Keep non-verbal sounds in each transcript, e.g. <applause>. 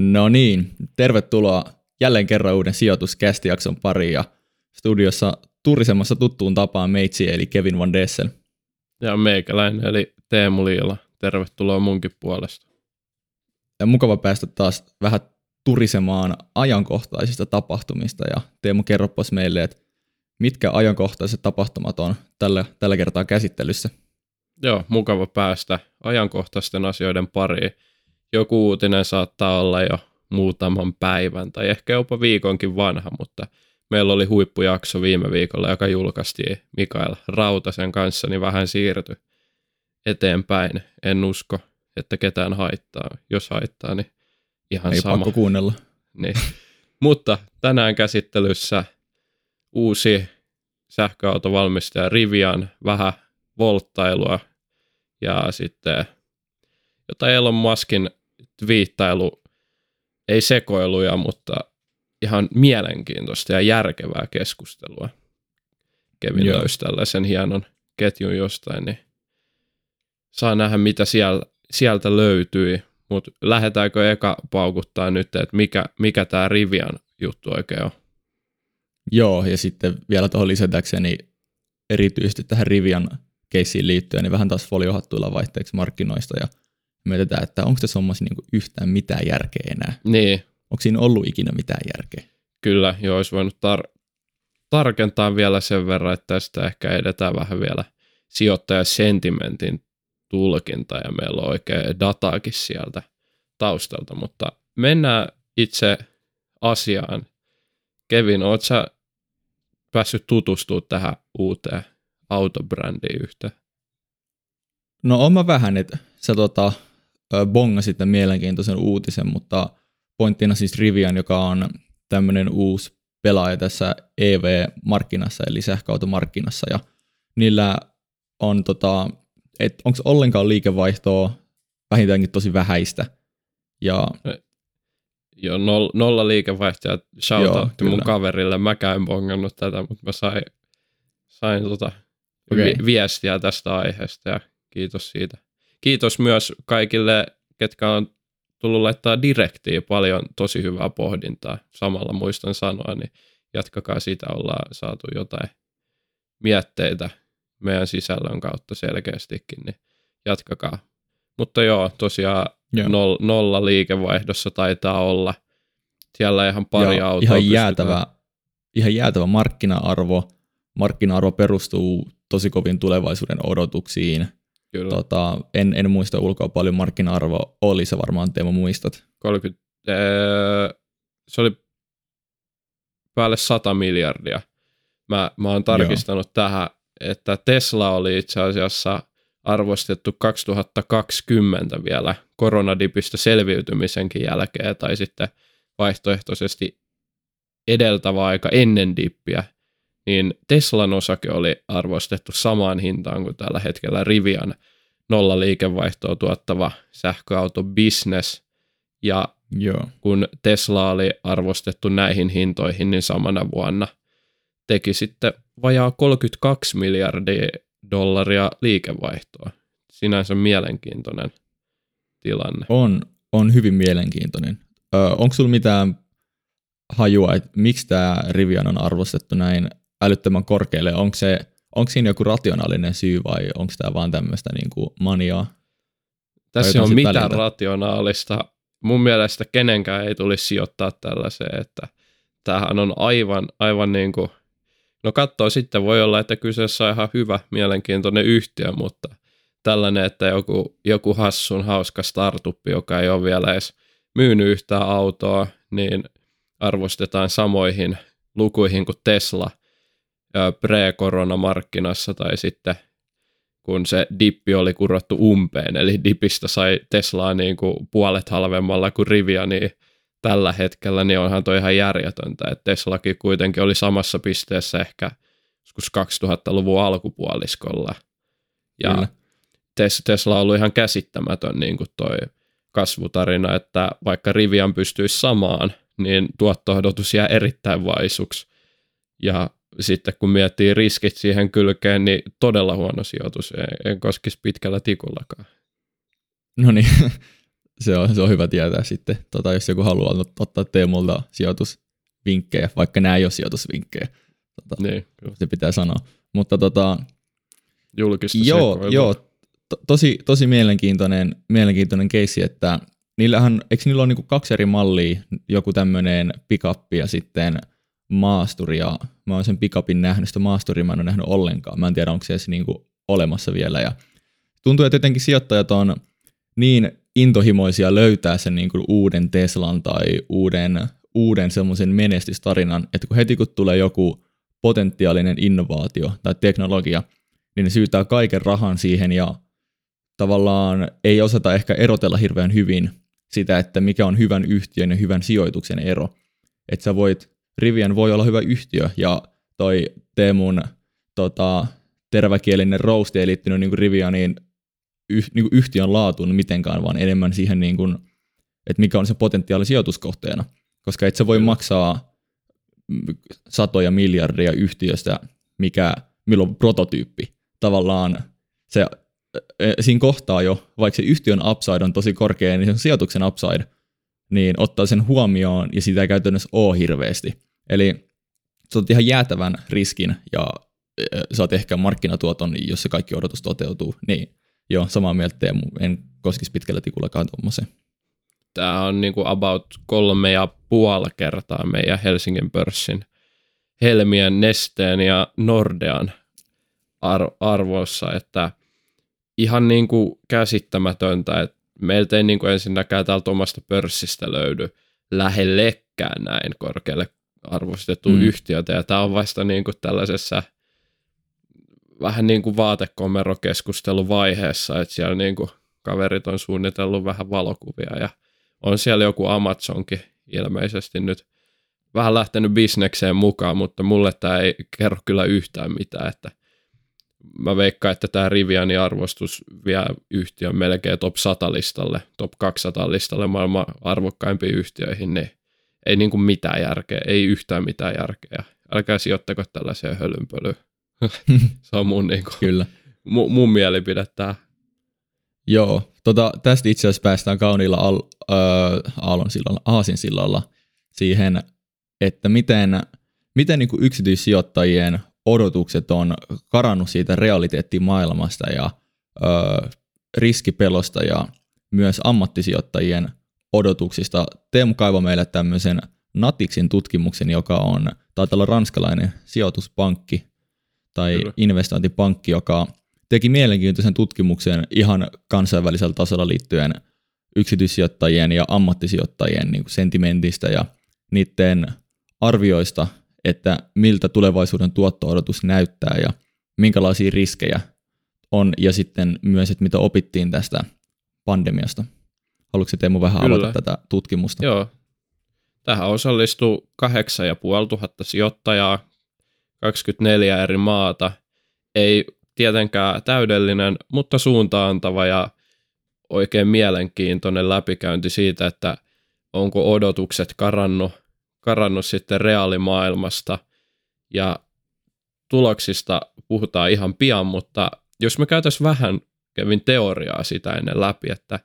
No niin, tervetuloa jälleen kerran uuden sijoituskästijakson pariin ja studiossa turisemassa tuttuun tapaan meitsi eli Kevin Van Dessen. Ja meikäläinen eli Teemu Liila. Tervetuloa munkin puolesta. Ja mukava päästä taas vähän turisemaan ajankohtaisista tapahtumista ja Teemu kerropas meille, että mitkä ajankohtaiset tapahtumat on tällä, tällä kertaa käsittelyssä. Joo, mukava päästä ajankohtaisten asioiden pariin. Joku uutinen saattaa olla jo muutaman päivän tai ehkä jopa viikonkin vanha, mutta meillä oli huippujakso viime viikolla, joka julkaistiin Mikael Rautasen kanssa, niin vähän siirty eteenpäin. En usko, että ketään haittaa. Jos haittaa, niin ihan Ei sama. pakko kuunnella. Niin. Mutta tänään käsittelyssä uusi sähköautovalmistaja Rivian, vähän volttailua ja sitten jotain Elon Muskin twiittailu, ei sekoiluja, mutta ihan mielenkiintoista ja järkevää keskustelua. Kevin Joo. löysi tällaisen hienon ketjun jostain, niin saa nähdä mitä siellä, sieltä löytyi. Mutta lähdetäänkö eka paukuttaa nyt, että mikä, mikä tämä Rivian juttu oikein on? Joo, ja sitten vielä tuohon lisätäkseni erityisesti tähän Rivian keissiin liittyen, niin vähän taas foliohattuilla vaihteeksi markkinoista ja mietitään, että onko tässä hommassa niinku yhtään mitään järkeä enää. Niin, Onko siinä ollut ikinä mitään järkeä? kyllä, jo olisi voinut tar- tarkentaa vielä sen verran, että tästä ehkä edetään vähän vielä sijoittajasentimentin tulkinta ja meillä on oikein dataakin sieltä taustalta, mutta mennään itse asiaan. Kevin, oot sä päässyt tutustumaan tähän uuteen autobrändiin yhtään? No on mä vähän, että sä tota, ö, bongasit tämän mielenkiintoisen uutisen, mutta pointtina siis Rivian, joka on tämmöinen uusi pelaaja tässä EV-markkinassa, eli sähköautomarkkinassa, ja niillä on tota, että onko ollenkaan liikevaihtoa vähintäänkin tosi vähäistä, ja Joo, noll, nolla liikevaihtoja. Shout Joo, out mun kaverille. Mäkään en bongannut tätä, mutta mä sain, sain tota Okei. vi- viestiä tästä aiheesta ja kiitos siitä. Kiitos myös kaikille, ketkä on tullut laittaa direktiin paljon tosi hyvää pohdintaa. Samalla muistan sanoa, niin jatkakaa sitä, ollaan saatu jotain mietteitä meidän sisällön kautta selkeästikin, niin jatkakaa. Mutta joo, tosiaan Joo. noll, nolla liikevaihdossa taitaa olla. Siellä ihan pari ja autoa ihan jäätävä, ihan jäätävä markkina-arvo. Markkina-arvo perustuu tosi kovin tulevaisuuden odotuksiin. Kyllä, Tota, en, en muista ulkoa paljon markkina-arvo oli, se varmaan Teemu muistat. 30, öö, se oli päälle 100 miljardia. Mä, mä oon tarkistanut Joo. tähän, että Tesla oli itse asiassa arvostettu 2020 vielä koronadipistä selviytymisenkin jälkeen, tai sitten vaihtoehtoisesti edeltävä aika ennen dippiä, niin Teslan osake oli arvostettu samaan hintaan kuin tällä hetkellä Rivian nolla liikevaihtoa tuottava sähköauto business, ja Joo. kun Tesla oli arvostettu näihin hintoihin, niin samana vuonna teki sitten vajaa 32 miljardia dollaria liikevaihtoa. Sinänsä mielenkiintoinen tilanne. On, on hyvin mielenkiintoinen. Ö, onko sulla mitään hajua, että miksi tämä Rivian on arvostettu näin älyttömän korkealle? Onko, se, onko siinä joku rationaalinen syy vai onko tämä vaan tämmöistä niinku maniaa? Tässä sit mitään väliltä. rationaalista. Mun mielestä kenenkään ei tulisi sijoittaa tällaiseen, että tämähän on aivan, aivan niin kuin, no katsoo sitten voi olla, että kyseessä on ihan hyvä, mielenkiintoinen yhtiö, mutta tällainen, että joku, joku hassun hauska startup, joka ei ole vielä edes myynyt yhtään autoa, niin arvostetaan samoihin lukuihin kuin Tesla pre-koronamarkkinassa tai sitten kun se dippi oli kurottu umpeen, eli dipistä sai Teslaa niin kuin puolet halvemmalla kuin Rivia, niin tällä hetkellä niin onhan toi ihan järjetöntä, että Teslakin kuitenkin oli samassa pisteessä ehkä joskus 2000-luvun alkupuoliskolla. Ja Kyllä. Tes- Tesla on ollut ihan käsittämätön niin kuin toi kasvutarina, että vaikka Rivian pystyisi samaan, niin tuotto-odotus jää erittäin vaisuksi. Ja sitten kun miettii riskit siihen kylkeen, niin todella huono sijoitus. En, en koskisi pitkällä tikullakaan. No niin, <laughs> se on, se on hyvä tietää sitten, tota, jos joku haluaa ottaa Teemulta sijoitusvinkkejä, vaikka nämä ei ole sijoitusvinkkejä. Tota, Niin, se pitää sanoa. Mutta tota, julkista joo, joo to, tosi, tosi mielenkiintoinen, mielenkiintoinen keissi, että niillähän, eikö niillä ole niinku kaksi eri mallia, joku tämmöinen pikappi ja sitten maasturi, ja mä oon sen pikapin nähnyt, sitä maasturia mä en ole nähnyt ollenkaan, mä en tiedä onko se edes niinku olemassa vielä, ja tuntuu, että jotenkin sijoittajat on niin intohimoisia löytää sen niinku uuden Teslan tai uuden, uuden semmoisen menestystarinan, että kun heti kun tulee joku potentiaalinen innovaatio tai teknologia, niin ne syytää kaiken rahan siihen ja tavallaan ei osata ehkä erotella hirveän hyvin sitä, että mikä on hyvän yhtiön ja hyvän sijoituksen ero. Että sä voit, Rivian voi olla hyvä yhtiö ja toi Teemun tota, teräväkielinen roast ei liittynyt niin Rivianiin yh, niin kuin yhtiön laatuun mitenkään, vaan enemmän siihen, niin kuin, että mikä on se potentiaali sijoituskohteena. Koska et sä voi maksaa satoja miljardia yhtiöstä, mikä, milloin on prototyyppi. Tavallaan se, siinä kohtaa jo, vaikka se yhtiön upside on tosi korkea, niin se on sijoituksen upside, niin ottaa sen huomioon ja sitä ei käytännössä ole hirveästi. Eli sä oot ihan jäätävän riskin ja saat ehkä markkinatuoton, jos se kaikki odotus toteutuu. Niin joo, samaa mieltä Teemu, en koskisi pitkällä tikullakaan tuommoiseen. Tämä on niin kuin about kolme ja puoli kertaa meidän Helsingin pörssin Helmien, Nesteen ja Nordean ar- arvoissa, että ihan niin kuin käsittämätöntä, että meiltä ei niin kuin ensinnäkään täältä omasta pörssistä löydy lähellekään näin korkealle arvostettu mm. yhtiötä, ja tämä on vasta niin kuin tällaisessa vähän niin kuin vaatekomerokeskusteluvaiheessa, että siellä niin kuin kaverit on suunnitellut vähän valokuvia, ja on siellä joku Amazonkin ilmeisesti nyt vähän lähtenyt bisnekseen mukaan, mutta mulle tämä ei kerro kyllä yhtään mitään, että mä veikkaan, että tämä Rivianin arvostus vie yhtiön melkein top 100 listalle, top 200 listalle maailman arvokkaimpiin yhtiöihin, niin ei niin kuin mitään järkeä, ei yhtään mitään järkeä. Älkää sijoittako tällaiseen hölynpölyyn. <laughs> Se on mun, niin kuin, Kyllä. Mun, mun mielipide tää. Joo, tota, tästä itse asiassa päästään kauniilla al, äh, aallonsillalla, aasinsillalla siihen, että miten, miten niin kuin yksityissijoittajien odotukset on karannut siitä realiteettimaailmasta ja ö, riskipelosta ja myös ammattisijoittajien odotuksista. Teemu kaivoi meille tämmöisen Natixin tutkimuksen, joka on, taitaa olla ranskalainen sijoituspankki tai Kyllä. investointipankki, joka teki mielenkiintoisen tutkimuksen ihan kansainvälisellä tasolla liittyen yksityissijoittajien ja ammattisijoittajien niin kuin sentimentistä ja niiden arvioista – että miltä tulevaisuuden tuotto-odotus näyttää ja minkälaisia riskejä on, ja sitten myös, että mitä opittiin tästä pandemiasta. Haluatko Teemu vähän Kyllä. avata tätä tutkimusta? Joo. Tähän osallistuu 8500 sijoittajaa, 24 eri maata. Ei tietenkään täydellinen, mutta suuntaantava ja oikein mielenkiintoinen läpikäynti siitä, että onko odotukset karannut karannut sitten reaalimaailmasta. Ja tuloksista puhutaan ihan pian, mutta jos me käytäisiin vähän, kävin teoriaa sitä ennen läpi, että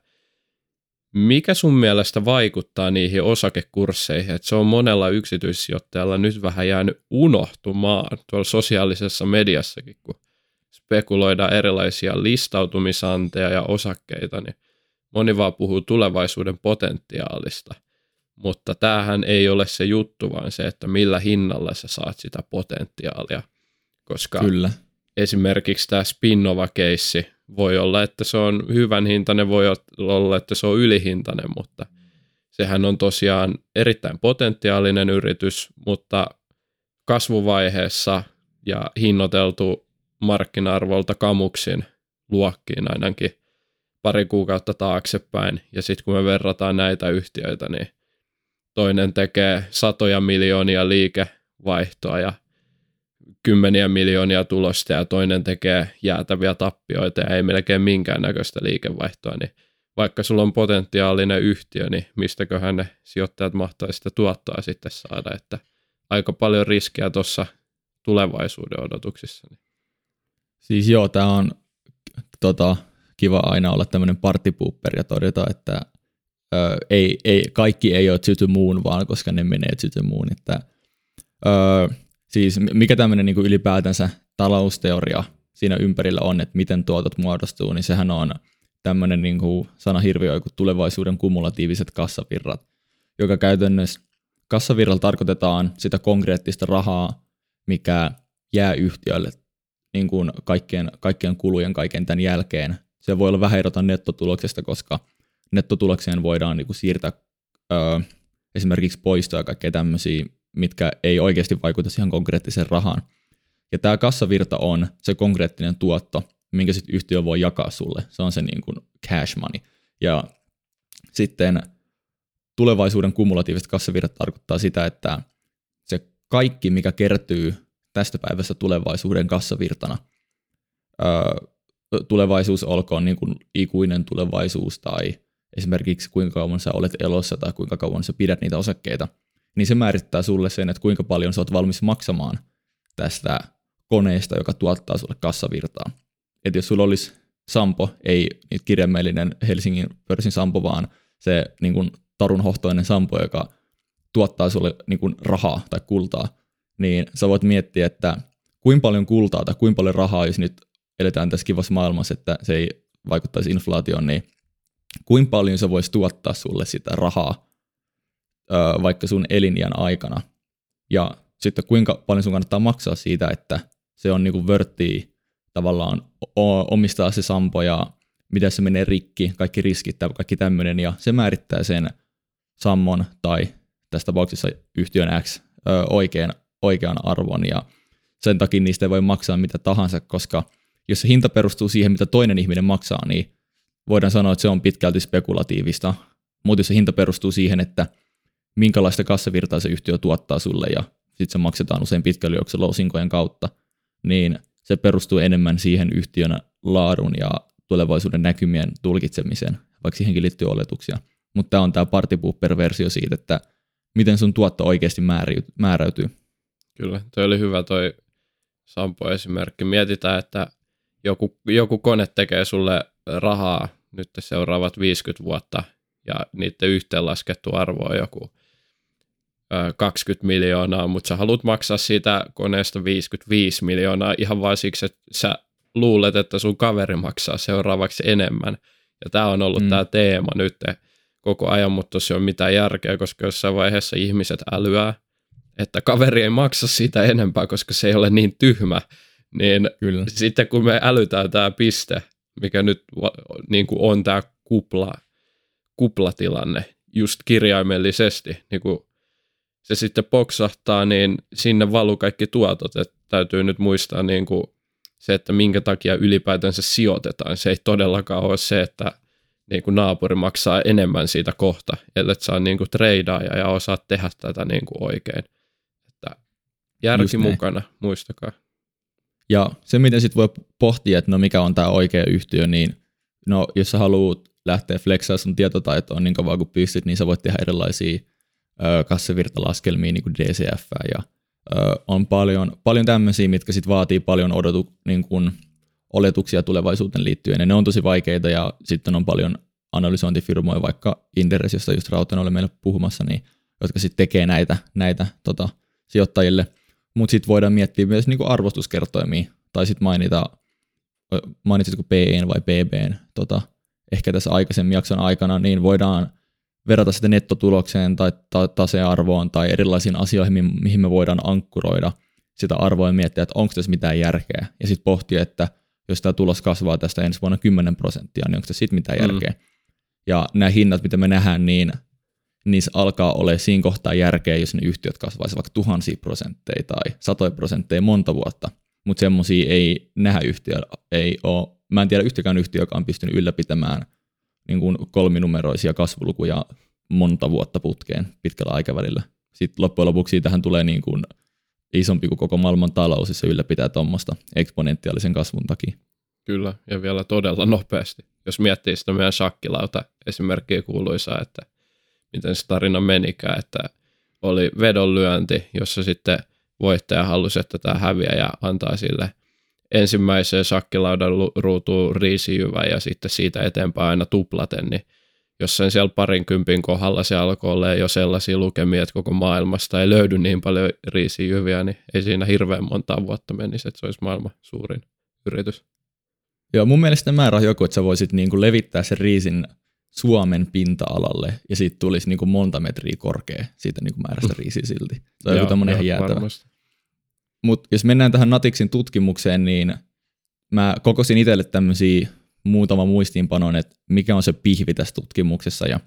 mikä sun mielestä vaikuttaa niihin osakekursseihin, että se on monella yksityissijoittajalla nyt vähän jäänyt unohtumaan tuolla sosiaalisessa mediassakin, kun spekuloidaan erilaisia listautumisanteja ja osakkeita, niin moni vaan puhuu tulevaisuuden potentiaalista – mutta tämähän ei ole se juttu, vaan se, että millä hinnalla sä saat sitä potentiaalia. Koska Kyllä. esimerkiksi tämä Spinnova-keissi voi olla, että se on hyvän hintainen, voi olla, että se on ylihintainen, mutta sehän on tosiaan erittäin potentiaalinen yritys, mutta kasvuvaiheessa ja hinnoiteltu markkina-arvolta kamuksin luokkiin ainakin pari kuukautta taaksepäin. Ja sitten kun me verrataan näitä yhtiöitä, niin toinen tekee satoja miljoonia liikevaihtoa ja kymmeniä miljoonia tulosta ja toinen tekee jäätäviä tappioita ja ei melkein minkäännäköistä liikevaihtoa, niin vaikka sulla on potentiaalinen yhtiö, niin mistäköhän ne sijoittajat mahtaisi sitä tuottoa sitten saada, että aika paljon riskiä tuossa tulevaisuuden odotuksissa. Siis joo, tämä on tota, kiva aina olla tämmöinen partipuupper ja todeta, että ö, ei, ei, kaikki ei ole the moon, vaan koska ne menee the moon. Että, ö, siis mikä tämmöinen niin ylipäätänsä talousteoria siinä ympärillä on, että miten tuotot muodostuu, niin sehän on tämmöinen niin kuin sanahirviö kuin tulevaisuuden kumulatiiviset kassavirrat, joka käytännössä kassavirralla tarkoitetaan sitä konkreettista rahaa, mikä jää yhtiölle niin kuin kaikkien, kaikkien kulujen kaiken tämän jälkeen. Se voi olla vähän erota nettotuloksesta, koska nettotulokseen voidaan niin kuin siirtää ö, esimerkiksi poistoja ja kaikkea tämmöisiä, mitkä ei oikeasti vaikuta siihen konkreettiseen rahaan. Ja tämä kassavirta on se konkreettinen tuotto, minkä sitten yhtiö voi jakaa sulle. Se on se niin kuin cash money. Ja sitten tulevaisuuden kumulatiiviset kassavirrat tarkoittaa sitä, että se kaikki, mikä kertyy tästä päivästä tulevaisuuden kassavirtana, tulevaisuus olkoon niin kuin ikuinen tulevaisuus tai esimerkiksi kuinka kauan sä olet elossa tai kuinka kauan sä pidät niitä osakkeita, niin se määrittää sulle sen, että kuinka paljon sä oot valmis maksamaan tästä koneesta, joka tuottaa sulle kassavirtaa. Että jos sulla olisi Sampo, ei niitä kirjaimellinen Helsingin pörssin Sampo, vaan se niin kuin tarunhohtoinen Sampo, joka tuottaa sulle niin kuin rahaa tai kultaa, niin sä voit miettiä, että kuinka paljon kultaa tai kuinka paljon rahaa, jos nyt eletään tässä kivassa maailmassa, että se ei vaikuttaisi inflaatioon, niin kuinka paljon se voisi tuottaa sulle sitä rahaa vaikka sun elinjän aikana. Ja sitten kuinka paljon sun kannattaa maksaa siitä, että se on niinku vörttiä tavallaan omistaa se sampo ja miten se menee rikki, kaikki riskit tai kaikki tämmöinen, ja se määrittää sen sammon tai tässä tapauksessa yhtiön X ö, oikean, oikean arvon, ja sen takia niistä ei voi maksaa mitä tahansa, koska jos se hinta perustuu siihen, mitä toinen ihminen maksaa, niin voidaan sanoa, että se on pitkälti spekulatiivista, mutta jos se hinta perustuu siihen, että minkälaista kassavirtaa se yhtiö tuottaa sulle ja sitten se maksetaan usein pitkällä juoksulla osinkojen kautta, niin se perustuu enemmän siihen yhtiön laadun ja tulevaisuuden näkymien tulkitsemiseen, vaikka siihenkin liittyy oletuksia. Mutta tämä on tämä partipooper-versio siitä, että miten sun tuotto oikeasti määräytyy. Kyllä, toi oli hyvä toi Sampo-esimerkki. Mietitään, että joku, joku kone tekee sulle rahaa nyt seuraavat 50 vuotta ja niiden yhteenlaskettu arvo on joku 20 miljoonaa, mutta sä haluat maksaa siitä koneesta 55 miljoonaa ihan vain siksi, että sä luulet, että sun kaveri maksaa seuraavaksi enemmän. Ja tämä on ollut mm. tämä teema nyt koko ajan, mutta se on mitään järkeä, koska jossain vaiheessa ihmiset älyää, että kaveri ei maksa sitä enempää, koska se ei ole niin tyhmä. Niin Kyllä. sitten kun me älytään tämä piste, mikä nyt niin kuin on tämä kupla, kuplatilanne, just kirjaimellisesti, niin kuin se sitten poksahtaa, niin sinne valuu kaikki tuotot. että täytyy nyt muistaa niin kuin se, että minkä takia ylipäätänsä sijoitetaan. Se ei todellakaan ole se, että niin kuin naapuri maksaa enemmän siitä kohta, ellei saa niin kuin treidaaja ja osaa tehdä tätä niin kuin oikein. Että järki mukana, muistakaa. Ja se, miten sitten voi pohtia, että no mikä on tämä oikea yhtiö, niin no jos sä haluat lähteä flexaa sun tietotaitoon niin kauan kuin pystyt, niin sä voit tehdä erilaisia kassavirtalaskelmia, niin kuin DCF, ja ö, on paljon, paljon tämmöisiä, mitkä sitten vaatii paljon odotu, niin kuin oletuksia tulevaisuuteen liittyen, ja ne on tosi vaikeita, ja sitten on paljon analysointifirmoja, vaikka Interes, josta just Rautanen oli meille puhumassa, niin, jotka sitten tekee näitä, näitä tota, sijoittajille, mutta sitten voidaan miettiä myös niin kuin arvostuskertoimia, tai sitten mainita, mainitsitko PEn vai PBn tota, ehkä tässä aikaisemmin jakson aikana, niin voidaan verrata sitä nettotulokseen tai ta- tasearvoon tai erilaisiin asioihin, mihin me voidaan ankkuroida sitä arvoa ja miettiä, että onko tässä mitään järkeä. Ja sitten pohtia, että jos tämä tulos kasvaa tästä ensi vuonna 10 prosenttia, niin onko tässä sitten mitään mm. järkeä. Ja nämä hinnat, mitä me nähdään, niin niissä alkaa olla siinä kohtaa järkeä, jos ne yhtiöt kasvaisivat vaikka tuhansia prosentteja tai satoja prosentteja monta vuotta. Mutta semmoisia ei nähdä yhtiöllä, ei ole. Mä en tiedä yhtäkään yhtiö, joka on pystynyt ylläpitämään niin kuin kolminumeroisia kasvulukuja monta vuotta putkeen pitkällä aikavälillä. Sitten loppujen lopuksi tähän tulee niin kuin isompi kuin koko maailman talous, jos se ylläpitää tuommoista eksponentiaalisen kasvun takia. Kyllä, ja vielä todella nopeasti. Jos miettii sitä meidän shakkilauta esimerkkiä kuuluisaa, että miten se tarina menikään, että oli vedonlyönti, jossa sitten voittaja halusi, että tämä häviäjä antaa sille – ensimmäiseen shakkilaudan ruutuun riisijyvä ja sitten siitä eteenpäin aina tuplaten, niin jossain siellä parinkympin kohdalla se alkoi olla jo sellaisia lukemia, että koko maailmasta ei löydy niin paljon riisijyviä, niin ei siinä hirveän monta vuotta menisi, että se olisi maailman suurin yritys. Joo, mun mielestä määrä on joku, että sä voisit niinku levittää sen riisin Suomen pinta-alalle ja siitä tulisi niinku monta metriä korkea siitä niinku määrästä mm. riisiä silti. Se on joku tämmöinen ihan jäätävä. Mutta jos mennään tähän Natiksin tutkimukseen, niin mä kokosin itselle tämmöisiä muutama muistiinpanon, että mikä on se pihvi tässä tutkimuksessa ja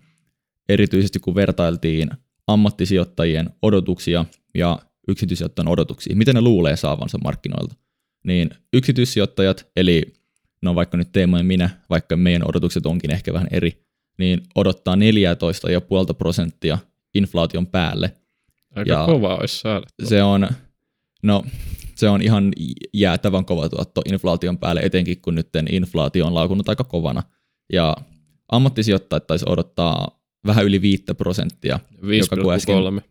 erityisesti kun vertailtiin ammattisijoittajien odotuksia ja yksityissijoittajien odotuksia, miten ne luulee saavansa markkinoilta, niin yksityissijoittajat, eli no vaikka nyt Teemo ja minä, vaikka meidän odotukset onkin ehkä vähän eri, niin odottaa 14,5 prosenttia inflaation päälle. Aika ja kova olisi saada. Se on, no se on ihan jäätävän kova tuotto inflaation päälle, etenkin kun nyt inflaatio on laukunut aika kovana. Ja ammattisijoittajat taisi odottaa vähän yli 5 prosenttia. 5,3.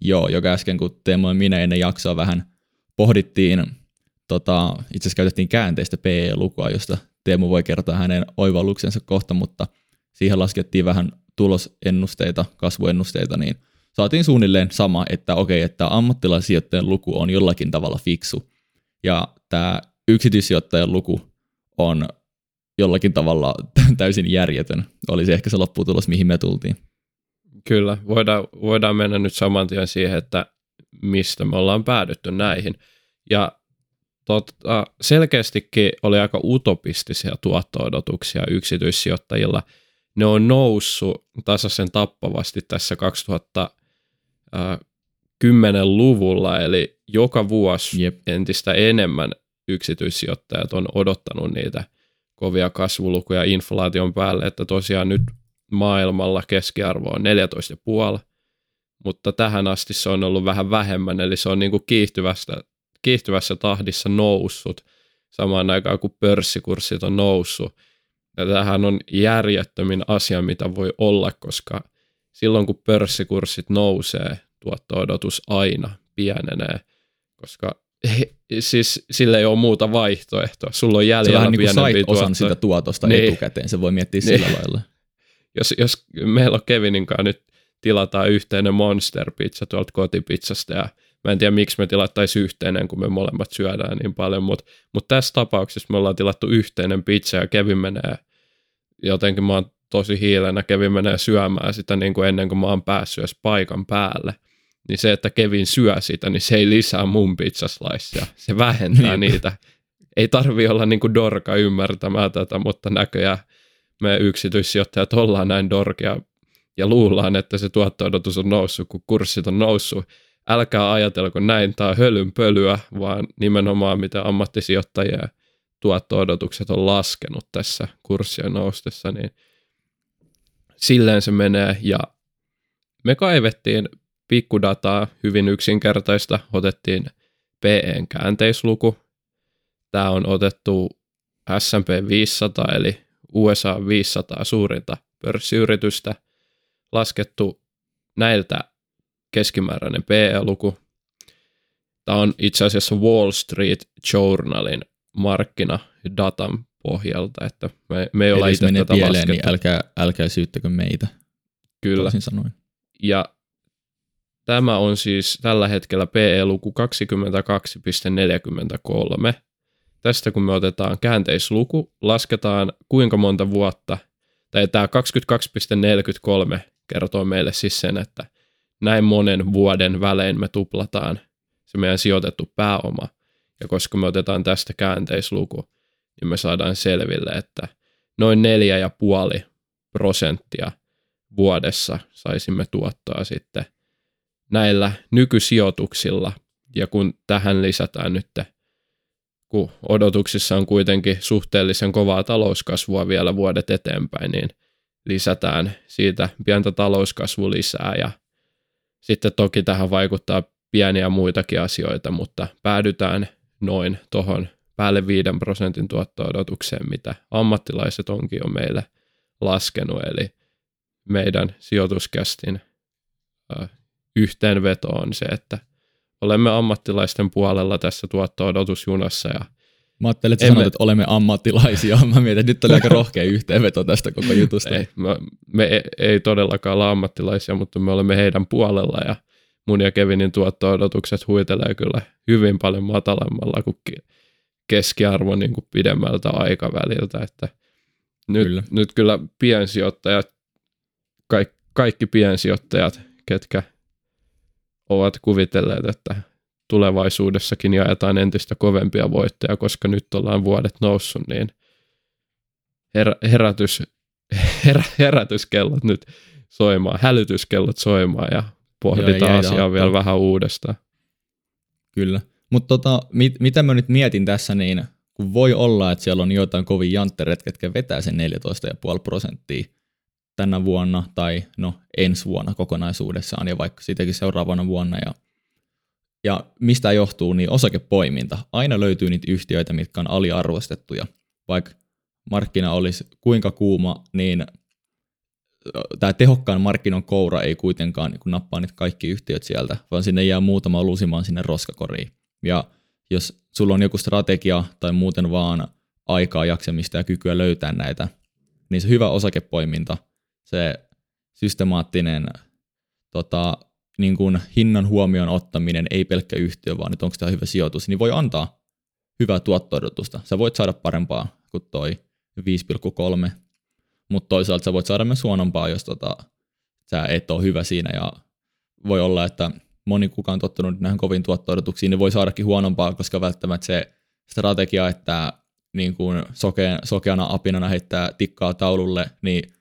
Joo, joka äsken kun Teemo ja minä ennen jaksoa vähän pohdittiin, tota, itse asiassa käytettiin käänteistä PE-lukua, josta Teemu voi kertoa hänen oivalluksensa kohta, mutta siihen laskettiin vähän tulosennusteita, kasvuennusteita, niin – saatiin suunnilleen sama, että okei, että ammattilaisijoittajan luku on jollakin tavalla fiksu, ja tämä yksityissijoittajan luku on jollakin tavalla <laughs> täysin järjetön. Oli se ehkä se lopputulos, mihin me tultiin. Kyllä, voidaan, voidaan mennä nyt saman tien siihen, että mistä me ollaan päädytty näihin. Ja tota, selkeästikin oli aika utopistisia tuotto-odotuksia yksityissijoittajilla. Ne on noussut tasaisen tappavasti tässä 2000 10-luvulla, eli joka vuosi Jep. entistä enemmän yksityissijoittajat on odottanut niitä kovia kasvulukuja inflaation päälle, että tosiaan nyt maailmalla keskiarvo on 14,5, mutta tähän asti se on ollut vähän vähemmän, eli se on niin kuin kiihtyvässä, kiihtyvässä tahdissa noussut samaan aikaan kuin pörssikurssit on noussut. Ja tämähän on järjettömin asia, mitä voi olla, koska silloin kun pörssikurssit nousee, tuotto-odotus aina pienenee, koska <laughs> siis sillä ei ole muuta vaihtoehtoa. Sulla on jäljellä Se niin sait osan sitä tuotosta niin. etukäteen, se voi miettiä niin. sillä lailla. <laughs> Jos, jos meillä on Kevinin kanssa nyt tilataan yhteinen Monster Pizza tuolta kotipizzasta ja mä en tiedä miksi me tilattaisiin yhteinen, kun me molemmat syödään niin paljon, mutta mut tässä tapauksessa me ollaan tilattu yhteinen pizza ja Kevin menee jotenkin mä oon tosi hiilenä, Kevin menee syömään sitä niin kuin ennen kuin mä oon päässyt edes paikan päälle. Niin se, että Kevin syö sitä, niin se ei lisää mun pizzaslaisia. Se vähentää niin. niitä. Ei tarvi olla niin kuin dorka ymmärtämään tätä, mutta näköjään me yksityissijoittajat ollaan näin dorkia ja luullaan, että se tuotto-odotus on noussut, kun kurssit on noussut. Älkää ajatelko näin, tämä on hölynpölyä, vaan nimenomaan mitä ammattisijoittajia tuotto-odotukset on laskenut tässä kurssien noustessa, niin silleen se menee. Ja me kaivettiin pikkudataa hyvin yksinkertaista, otettiin PEn käänteisluku. Tämä on otettu S&P 500 eli USA 500 suurinta pörssiyritystä, laskettu näiltä keskimääräinen PE-luku. Tämä on itse asiassa Wall Street Journalin markkinadatan pohjalta, että me, me ei olla itse tätä pieleen, laskettu. niin älkää, älkää syyttäkö meitä. Kyllä. sanoin. Ja tämä on siis tällä hetkellä PE-luku 22,43. Tästä kun me otetaan käänteisluku, lasketaan kuinka monta vuotta, tai tämä 22,43 kertoo meille siis sen, että näin monen vuoden välein me tuplataan se meidän sijoitettu pääoma. Ja koska me otetaan tästä käänteisluku, niin me saadaan selville, että noin neljä ja puoli prosenttia vuodessa saisimme tuottaa sitten näillä nykysijoituksilla. Ja kun tähän lisätään nyt, kun odotuksissa on kuitenkin suhteellisen kovaa talouskasvua vielä vuodet eteenpäin, niin lisätään siitä pientä talouskasvu lisää ja sitten toki tähän vaikuttaa pieniä muitakin asioita, mutta päädytään noin tuohon päälle 5 prosentin tuotto-odotukseen, mitä ammattilaiset onkin jo meille laskenut. Eli meidän sijoituskästin yhteenveto on se, että olemme ammattilaisten puolella tässä tuotto-odotusjunassa ja Mä ajattelin, että sanoit, että olemme ammattilaisia. Mä mietin, että nyt oli aika <laughs> rohkea yhteenveto tästä koko jutusta. Ei, me, me ei, ei todellakaan ole ammattilaisia, mutta me olemme heidän puolella ja mun ja Kevinin tuotto-odotukset huitelee kyllä hyvin paljon matalemmalla kuin keskiarvo niin kuin pidemmältä aikaväliltä. Että nyt, kyllä. nyt kyllä piensijoittajat, kaikki, kaikki piensijoittajat, ketkä ovat kuvitelleet, että tulevaisuudessakin jaetaan entistä kovempia voittoja, koska nyt ollaan vuodet noussut, niin her, herätys, her, herätyskellot nyt soimaan, hälytyskellot soimaan ja pohditaan Joo, asiaa vielä vähän uudestaan. Kyllä. Mutta tota, mit, mitä mä nyt mietin tässä, niin kun voi olla, että siellä on jotain kovin jantteret, ketkä vetää sen 14,5 prosenttia tänä vuonna tai no ensi vuonna kokonaisuudessaan ja vaikka siitäkin seuraavana vuonna ja ja mistä johtuu, niin osakepoiminta. Aina löytyy niitä yhtiöitä, mitkä on aliarvostettuja. Vaikka markkina olisi kuinka kuuma, niin tämä tehokkaan markkinan koura ei kuitenkaan niin nappaa niitä kaikki yhtiöt sieltä, vaan sinne jää muutama lusimaan sinne roskakoriin. Ja jos sulla on joku strategia tai muuten vaan aikaa, jaksamista ja kykyä löytää näitä, niin se hyvä osakepoiminta, se systemaattinen tota, niin kuin hinnan huomioon ottaminen, ei pelkkä yhtiö, vaan että onko tämä hyvä sijoitus, niin voi antaa hyvää tuotto Sä voit saada parempaa kuin toi 5,3, mutta toisaalta sä voit saada myös huonompaa, jos tota, sä et ole hyvä siinä. Ja voi olla, että moni kukaan tottunut näihin kovin tuotto niin voi saadakin huonompaa, koska välttämättä se strategia, että niin kuin sokea, sokeana apinana heittää tikkaa taululle, niin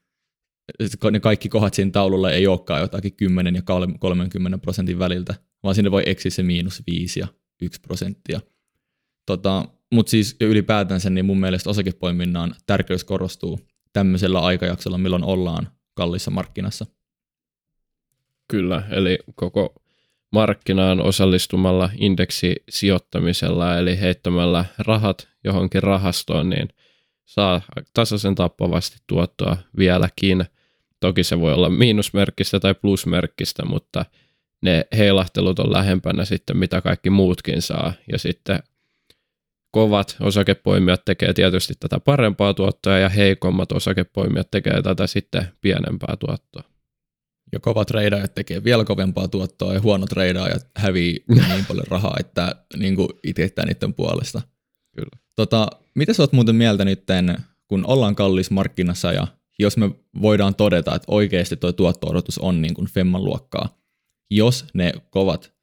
ne kaikki kohdat siinä taululla ei olekaan jotakin 10 ja 30 prosentin väliltä, vaan sinne voi eksiä se miinus 5 ja 1 prosenttia. Tota, Mutta siis ylipäätänsä niin mun mielestä osakepoiminnan tärkeys korostuu tämmöisellä aikajaksolla, milloin ollaan kallissa markkinassa. Kyllä, eli koko markkinaan osallistumalla indeksisijoittamisella, eli heittämällä rahat johonkin rahastoon, niin saa tasaisen tappavasti tuottoa vieläkin. Toki se voi olla miinusmerkkistä tai plusmerkkistä, mutta ne heilahtelut on lähempänä sitten, mitä kaikki muutkin saa. Ja sitten kovat osakepoimijat tekee tietysti tätä parempaa tuottoa ja heikommat osakepoimijat tekee tätä sitten pienempää tuottoa. Ja kovat treidaajat tekee vielä kovempaa tuottoa ja huonot treidaajat hävii <laughs> niin paljon rahaa, että niin itse niiden puolesta. Kyllä. Tota, mitä sä oot muuten mieltä nyt, kun ollaan kallis markkinassa ja jos me voidaan todeta, että oikeasti tuo tuotto-odotus on niin kuin Femman luokkaa, jos ne kovat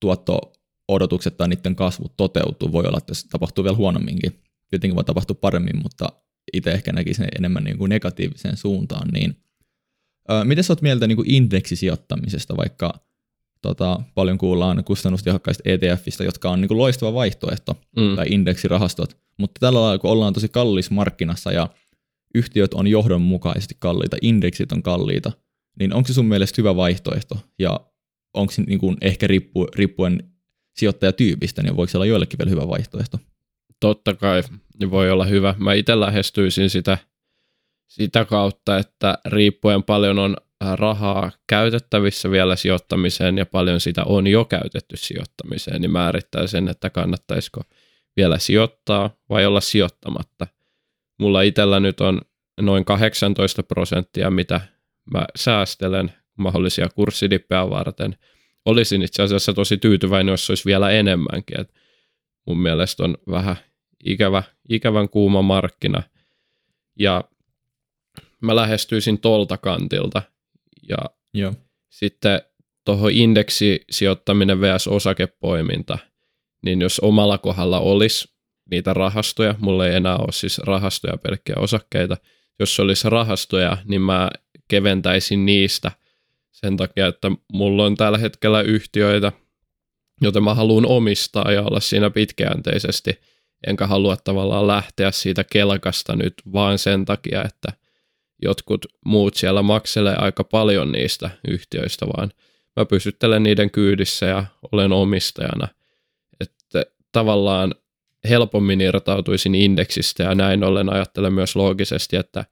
tuotto-odotukset tai niiden kasvu toteutuu, voi olla, että se tapahtuu vielä huonomminkin. Tietenkin voi tapahtua paremmin, mutta itse ehkä näkisin enemmän niin kuin negatiiviseen suuntaan. Niin, miten sä oot mieltä niin kuin indeksisijoittamisesta, vaikka tota, paljon kuullaan kustannustehokkaista ETFistä, jotka on niin kuin loistava vaihtoehto, mm. tai indeksirahastot, mutta tällä lailla, kun ollaan tosi kallis markkinassa ja yhtiöt on johdonmukaisesti kalliita, indeksit on kalliita, niin onko se sun mielestä hyvä vaihtoehto? Ja onko se niin kuin ehkä riippu, riippuen sijoittajatyypistä, niin voiko se olla joillekin vielä hyvä vaihtoehto? Totta kai, niin voi olla hyvä. Mä itse lähestyisin sitä, sitä kautta, että riippuen paljon on rahaa käytettävissä vielä sijoittamiseen ja paljon sitä on jo käytetty sijoittamiseen, niin määrittää sen, että kannattaisiko vielä sijoittaa vai olla sijoittamatta – Mulla itsellä nyt on noin 18 prosenttia, mitä mä säästelen mahdollisia kurssidippejä varten. Olisin itse asiassa tosi tyytyväinen, jos olisi vielä enemmänkin. Et mun mielestä on vähän ikävä, ikävän kuuma markkina. Ja mä lähestyisin tolta kantilta. Ja Joo. sitten tuohon indeksisijoittaminen vs. osakepoiminta, niin jos omalla kohdalla olisi niitä rahastoja. Mulla ei enää ole siis rahastoja, pelkkiä osakkeita. Jos olisi rahastoja, niin mä keventäisin niistä sen takia, että mulla on tällä hetkellä yhtiöitä, joten mä haluan omistaa ja olla siinä pitkäjänteisesti. Enkä halua tavallaan lähteä siitä kelkasta nyt vaan sen takia, että jotkut muut siellä makselee aika paljon niistä yhtiöistä, vaan mä pysyttelen niiden kyydissä ja olen omistajana. Että tavallaan helpommin irtautuisin indeksistä ja näin ollen ajattelen myös loogisesti, että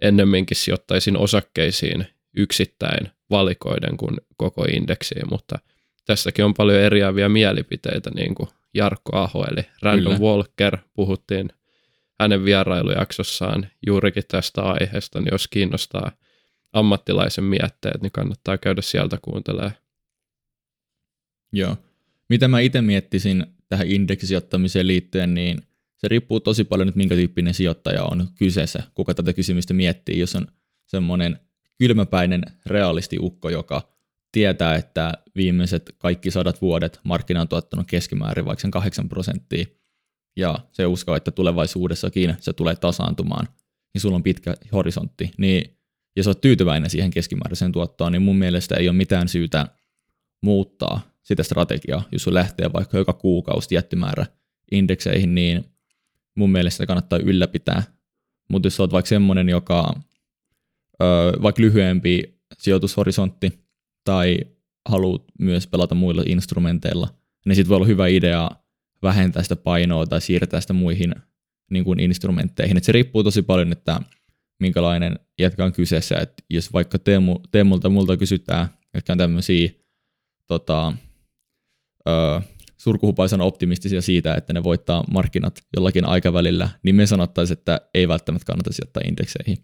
ennemminkin sijoittaisin osakkeisiin yksittäin valikoiden kuin koko indeksiin, mutta tässäkin on paljon eriäviä mielipiteitä niin kuin Jarkko Aho, eli Random Kyllä. Walker, puhuttiin hänen vierailujaksossaan juurikin tästä aiheesta, niin jos kiinnostaa ammattilaisen mietteet, niin kannattaa käydä sieltä kuuntelemaan. Joo. Mitä mä itse miettisin tähän indeksisijoittamiseen liittyen, niin se riippuu tosi paljon nyt, minkä tyyppinen sijoittaja on kyseessä, kuka tätä kysymystä miettii. Jos on semmoinen kylmäpäinen realistiukko, joka tietää, että viimeiset kaikki sadat vuodet markkina on tuottanut keskimäärin vaikka sen 8 prosenttia, ja se uskoo, että tulevaisuudessakin se tulee tasaantumaan, niin sulla on pitkä horisontti, niin ja sä oot tyytyväinen siihen keskimääräiseen tuottoon, niin mun mielestä ei ole mitään syytä muuttaa sitä strategiaa, jos sun lähtee vaikka joka kuukausi tietty määrä indekseihin, niin mun mielestä sitä kannattaa ylläpitää. Mutta jos olet vaikka semmoinen, joka ö, vaikka lyhyempi sijoitushorisontti tai haluat myös pelata muilla instrumenteilla, niin sitten voi olla hyvä idea vähentää sitä painoa tai siirtää sitä muihin niin kuin instrumentteihin. Et se riippuu tosi paljon, että minkälainen jätkä on kyseessä. Et jos vaikka Teemu, Teemulta multa kysytään, jotka on tämmöisiä tota, surkuhupaisan optimistisia siitä, että ne voittaa markkinat jollakin aikavälillä, niin me sanottaisiin, että ei välttämättä kannata sijoittaa indekseihin.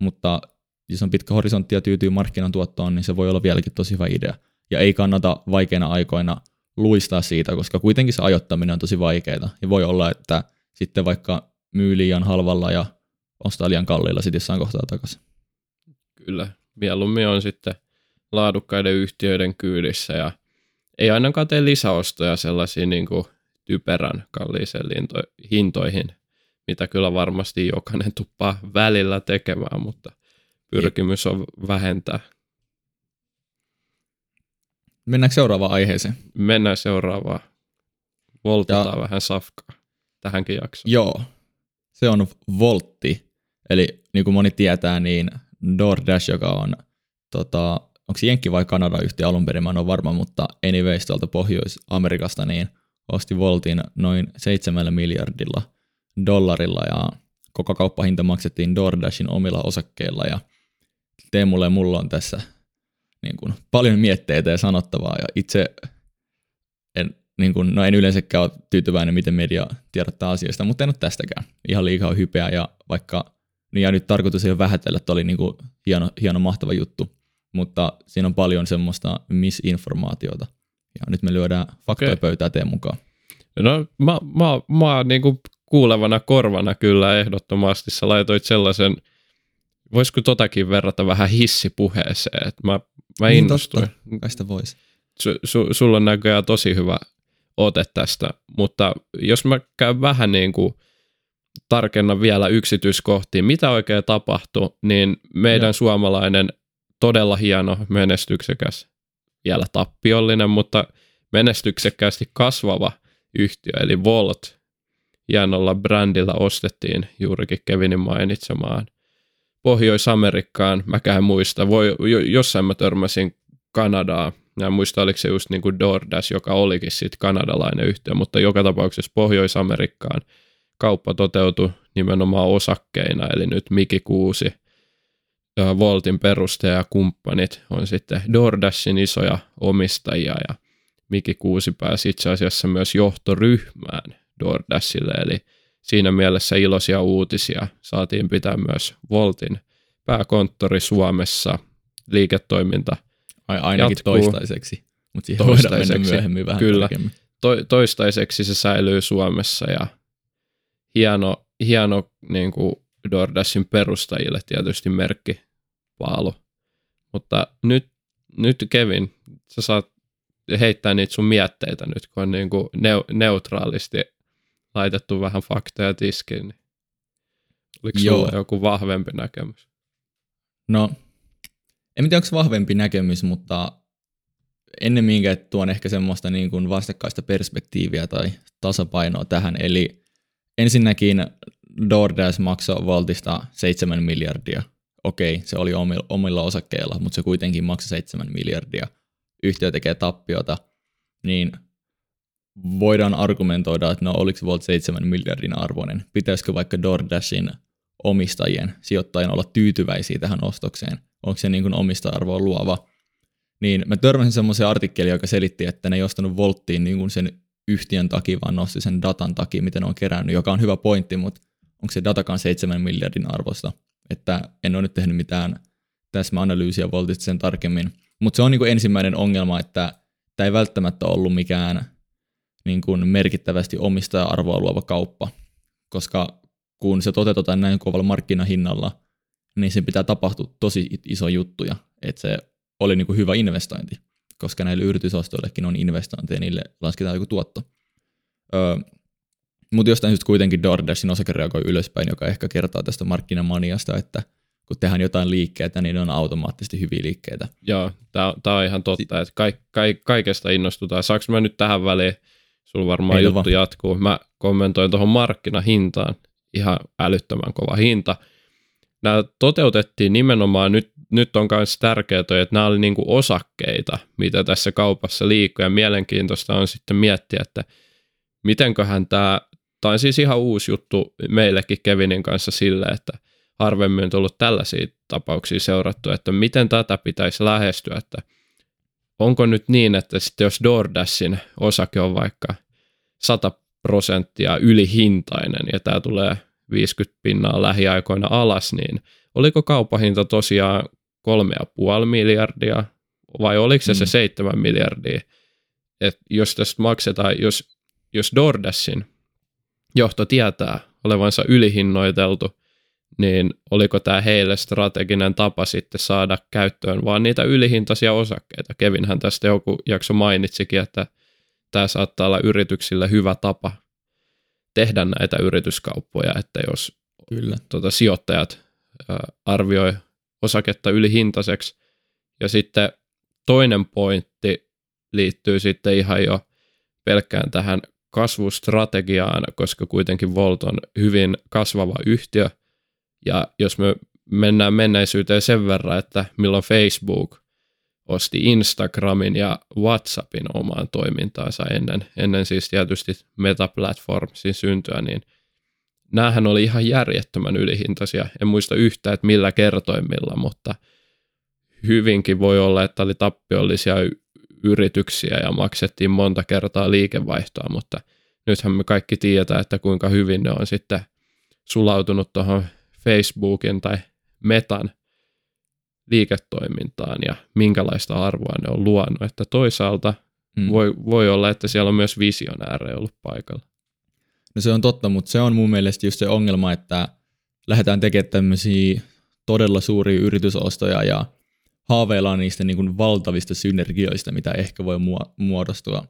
Mutta jos on pitkä horisontti ja tyytyy markkinan tuottoon, niin se voi olla vieläkin tosi hyvä idea. Ja ei kannata vaikeina aikoina luistaa siitä, koska kuitenkin se ajoittaminen on tosi vaikeaa. Ja voi olla, että sitten vaikka myy liian halvalla ja ostaa liian kalliilla sitten jossain kohtaa takaisin. Kyllä, mieluummin on sitten laadukkaiden yhtiöiden kyydissä ja ei ainakaan tee lisäostoja sellaisiin niin kuin typerän kalliiseen hintoihin, mitä kyllä varmasti jokainen tuppaa välillä tekemään, mutta pyrkimys on vähentää. Mennäänkö seuraavaan aiheeseen? Mennään seuraavaan. Voltataan ja... vähän safkaa tähänkin jaksoon. Joo, se on Voltti. Eli niin kuin moni tietää, niin DoorDash, joka on, tota, onko se Jenkki vai Kanada yhtiö alun perin, mä en ole varma, mutta anyways tuolta Pohjois-Amerikasta, niin osti Voltin noin 7 miljardilla dollarilla ja koko kauppahinta maksettiin DoorDashin omilla osakkeilla ja Teemulle ja mulla on tässä niin kuin, paljon mietteitä ja sanottavaa ja itse en, niin kuin, no en yleensäkään ole tyytyväinen, miten media tiedottaa asiasta, mutta en ole tästäkään. Ihan liikaa hypeä ja vaikka, niin ja nyt tarkoitus ei ole vähätellä, että oli niin kuin hieno, hieno, mahtava juttu, mutta siinä on paljon semmoista misinformaatiota. Ja nyt me lyödään faktoja okay. pöytää teen mukaan. No mä, mä, mä niin kuin kuulevana korvana kyllä ehdottomasti sä laitoit sellaisen, voisiko totakin verrata vähän hissipuheeseen, että mä, mä niin innostuin. Totta, sitä voisi. Su, su, sulla on näköjään tosi hyvä ote tästä, mutta jos mä käyn vähän niin kuin tarkennan vielä yksityiskohtiin, mitä oikein tapahtui, niin meidän ja. suomalainen todella hieno, menestyksekäs, vielä tappiollinen, mutta menestyksekkäästi kasvava yhtiö, eli Volt, hienolla brändillä ostettiin juurikin Kevinin mainitsemaan Pohjois-Amerikkaan. Mäkään muista, voi, jossain mä törmäsin Kanadaa en muista, oliko se just niin kuin DoorDash, joka olikin sitten kanadalainen yhtiö, mutta joka tapauksessa Pohjois-Amerikkaan kauppa toteutui nimenomaan osakkeina, eli nyt Miki Kuusi, Voltin perustaja ja kumppanit on sitten DoorDashin isoja omistajia ja Miki Kuusi pääsi itse asiassa myös johtoryhmään DoorDashille, eli siinä mielessä iloisia uutisia saatiin pitää myös Voltin pääkonttori Suomessa, liiketoiminta – ainakin jatkuu. toistaiseksi, mutta siihen toistaiseksi. voidaan mennä myöhemmin vähän Kyllä. To, toistaiseksi se säilyy Suomessa ja hieno, hieno niin kuin DoorDashin perustajille tietysti merkki paalu. Mutta nyt, nyt Kevin, sä saat heittää niitä sun mietteitä nyt, kun on niin kuin neu, neutraalisti laitettu vähän faktoja tiskiin. Niin oliko Joo. sulla joku vahvempi näkemys? No, en tiedä, onko vahvempi näkemys, mutta ennemminkin, että tuon ehkä semmoista niin kuin vastakkaista perspektiiviä tai tasapainoa tähän. Eli ensinnäkin DoorDash maksoi Voltista 7 miljardia. Okei, se oli omilla osakkeilla, mutta se kuitenkin maksoi 7 miljardia. Yhtiö tekee tappiota, niin voidaan argumentoida, että no oliko Volt 7 miljardin arvoinen. Pitäisikö vaikka DoorDashin omistajien, sijoittajien olla tyytyväisiä tähän ostokseen? onko se niin kuin omista-arvoa luova. Niin mä törmäsin semmoisen artikkelin, joka selitti, että ne ei ostanut Volttiin niin kuin sen yhtiön takia, vaan nosti sen datan takia, miten ne on kerännyt, joka on hyvä pointti, mutta onko se datakaan 7 miljardin arvosta? Että en ole nyt tehnyt mitään täsmäanalyysiä Voltista sen tarkemmin. Mutta se on niin kuin ensimmäinen ongelma, että tämä ei välttämättä ollut mikään niin kuin merkittävästi omistaja-arvoa luova kauppa, koska kun se toteutetaan näin kovalla markkinahinnalla, niin se pitää tapahtua tosi iso juttuja, että se oli niin kuin hyvä investointi, koska näille yritysostoillekin on investointeja, niille lasketaan joku tuotto. Öö, mutta jostain syystä kuitenkin DoorDashin osake reagoi ylöspäin, joka ehkä kertoo tästä markkinamaniasta, että kun tehdään jotain liikkeitä, niin ne on automaattisesti hyviä liikkeitä. Joo, tämä on ihan totta, että ka- ka- kaikesta innostutaan. Saanko mä nyt tähän väliin, sulla varmaan Ei juttu va. jatkuu, mä kommentoin tuohon markkinahintaan, ihan älyttömän kova hinta. Nämä toteutettiin nimenomaan, nyt, nyt on myös tärkeää, että nämä oli niinku osakkeita, mitä tässä kaupassa liikkuu, ja mielenkiintoista on sitten miettiä, että mitenköhän tämä, tämä on siis ihan uusi juttu meillekin Kevinin kanssa sille, että harvemmin on tullut tällaisia tapauksia seurattu, että miten tätä pitäisi lähestyä, että onko nyt niin, että sitten jos DoorDashin osake on vaikka 100 prosenttia ylihintainen ja tämä tulee 50 pinnaa lähiaikoina alas, niin oliko kauppahinta tosiaan 3,5 miljardia vai oliko se mm. se 7 miljardia? Et jos tästä maksetaan, jos, jos DoorDashin johto tietää olevansa ylihinnoiteltu, niin oliko tämä heille strateginen tapa sitten saada käyttöön vaan niitä ylihintaisia osakkeita. Kevinhän tästä joku jakso mainitsikin, että tämä saattaa olla yrityksille hyvä tapa tehdä näitä yrityskauppoja, että jos Kyllä. Tuota, sijoittajat arvioi osaketta ylihintaiseksi. Ja sitten toinen pointti liittyy sitten ihan jo pelkkään tähän kasvustrategiaan, koska kuitenkin Volt on hyvin kasvava yhtiö. Ja jos me mennään menneisyyteen sen verran, että milloin Facebook osti Instagramin ja WhatsAppin omaan toimintaansa ennen, ennen siis tietysti Meta Platformsin syntyä, niin näähän oli ihan järjettömän ylihintaisia. En muista yhtään, että millä kertoimilla, mutta hyvinkin voi olla, että oli tappiollisia yrityksiä ja maksettiin monta kertaa liikevaihtoa, mutta nythän me kaikki tiedetään, että kuinka hyvin ne on sitten sulautunut tuohon Facebookin tai Metan liiketoimintaan ja minkälaista arvoa ne on luonut. Että toisaalta hmm. voi, voi olla, että siellä on myös visionäärejä ollut paikalla. No se on totta, mutta se on mun mielestä just se ongelma, että lähdetään tekemään tämmöisiä todella suuria yritysostoja ja haaveillaan niistä niin kuin valtavista synergioista, mitä ehkä voi muodostua.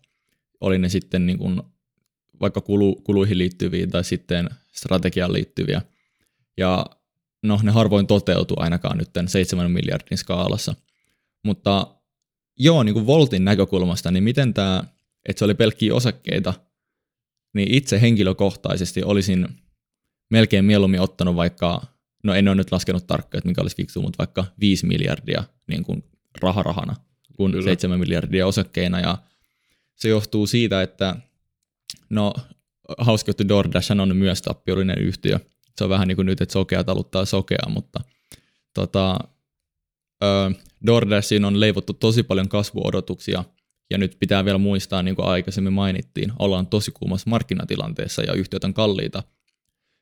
Oli ne sitten niin kuin vaikka kulu, kuluihin liittyviä tai sitten strategiaan liittyviä. Ja no ne harvoin toteutuu ainakaan nyt 7 miljardin skaalassa. Mutta joo, niin kuin Voltin näkökulmasta, niin miten tämä, että se oli pelkkiä osakkeita, niin itse henkilökohtaisesti olisin melkein mieluummin ottanut vaikka, no en ole nyt laskenut tarkkaan, että mikä olisi fiksu, mutta vaikka 5 miljardia niin kuin raharahana kuin Kyllä. 7 miljardia osakkeina. Ja se johtuu siitä, että no hauska, että DoorDash on myös tappiollinen yhtiö – se on vähän niin kuin nyt, että sokea taluttaa sokea, mutta tota, DoorDashin on leivottu tosi paljon kasvuodotuksia, ja nyt pitää vielä muistaa, niin kuin aikaisemmin mainittiin, ollaan tosi kuumassa markkinatilanteessa ja yhtiöt on kalliita.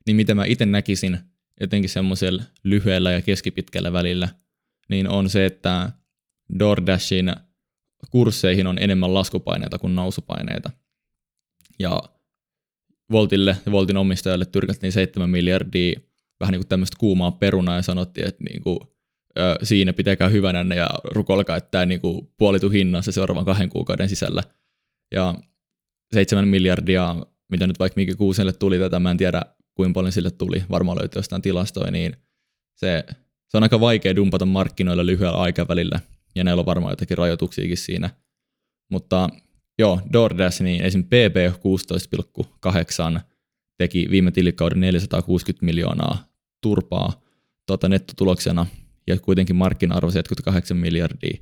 Niin mitä mä itse näkisin, etenkin semmoisella lyhyellä ja keskipitkällä välillä, niin on se, että DoorDashin kursseihin on enemmän laskupaineita kuin nousupaineita. Ja Voltille ja Voltin omistajalle tyrkättiin 7 miljardia vähän niin kuin tämmöistä kuumaa perunaa ja sanottiin, että niin kuin, ö, siinä pitäkää hyvänä ja rukolkaa, että tämä niin kuin puolitu hinnassa seuraavan kahden kuukauden sisällä. Ja 7 miljardia, mitä nyt vaikka Mikki Kuuselle tuli tätä, mä en tiedä kuinka paljon sille tuli, varmaan löytyy jostain tilastoja, niin se, se on aika vaikea dumpata markkinoilla lyhyellä aikavälillä, ja näillä on varmaan jotakin rajoituksiakin siinä. Mutta Joo, DoorDash, niin esim. PP 16,8 teki viime tilikauden 460 miljoonaa turpaa tuota nettotuloksena ja kuitenkin markkina-arvo 78 miljardia.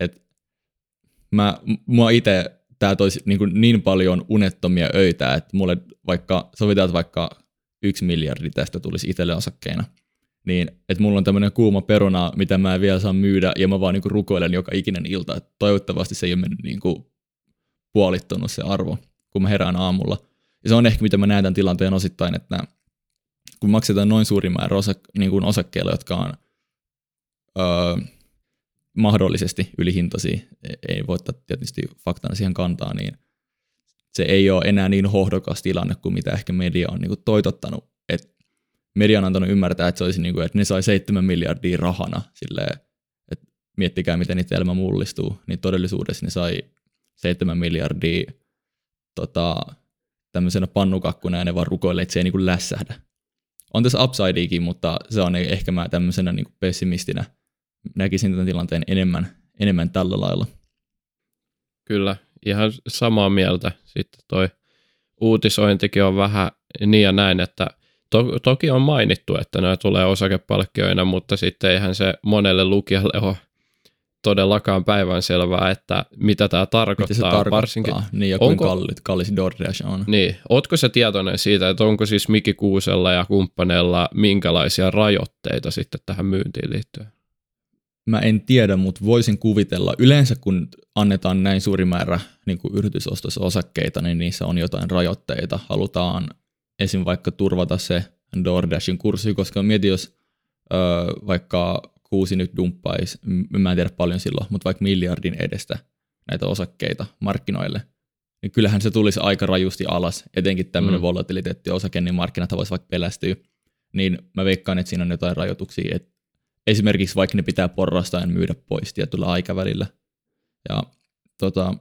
Et mä, mua itse tämä toisi niin, niin paljon unettomia öitä, että mulle vaikka, sovitaan, vaikka yksi miljardi tästä tulisi itselle osakkeina, niin että mulla on tämmöinen kuuma peruna, mitä mä en vielä saa myydä, ja mä vaan niin rukoilen joka ikinen ilta, että toivottavasti se ei ole mennyt niin kuin puolittunut se arvo, kun mä herään aamulla. Ja se on ehkä, mitä mä näen tämän tilanteen osittain, että kun maksetaan noin suuri määrä osa, niin kuin osakkeilla, jotka on öö, mahdollisesti ylihintaisia, e-, ei voi tietysti faktana siihen kantaa, niin se ei ole enää niin hohdokas tilanne kuin mitä ehkä media on niin kuin toitottanut. Et media on antanut ymmärtää, että, se olisi niin kuin, että ne sai 7 miljardia rahana, silleen, että miettikää miten niitä elämä mullistuu, niin todellisuudessa ne sai 7 miljardia tota, tämmöisenä pannukakkuna ja ne vaan rukoilee, että se ei niin kuin lässähdä. On tässä upsideakin, mutta se on ehkä mä tämmöisenä niin kuin pessimistinä näkisin tämän tilanteen enemmän, enemmän tällä lailla. Kyllä, ihan samaa mieltä. Sitten toi uutisointikin on vähän niin ja näin, että to- toki on mainittu, että nämä tulee osakepalkkioina, mutta sitten eihän se monelle lukijalle ole todellakaan päivän selvää, että mitä tämä tarkoittaa. Mitä se tarkoittaa, varsinkin, niin ja onko, kallis, kallis DoorDash on. Niin, ootko se tietoinen siitä, että onko siis Miki Kuusella ja kumppaneilla minkälaisia rajoitteita sitten tähän myyntiin liittyen? Mä en tiedä, mutta voisin kuvitella. Yleensä kun annetaan näin suuri määrä niin kuin yritysostossa osakkeita, niin niissä on jotain rajoitteita. Halutaan esim. vaikka turvata se DoorDashin kurssi, koska mieti, jos ö, vaikka kuusi nyt dumppaisi, mä en tiedä paljon silloin, mutta vaikka miljardin edestä näitä osakkeita markkinoille, niin kyllähän se tulisi aika rajusti alas, etenkin tämmöinen mm. volatiliteetti osake, niin markkinat voisi vaikka pelästyä. Niin mä veikkaan, että siinä on jotain rajoituksia, että esimerkiksi vaikka ne pitää porrastaen myydä pois tietyllä aikavälillä. Ja tota,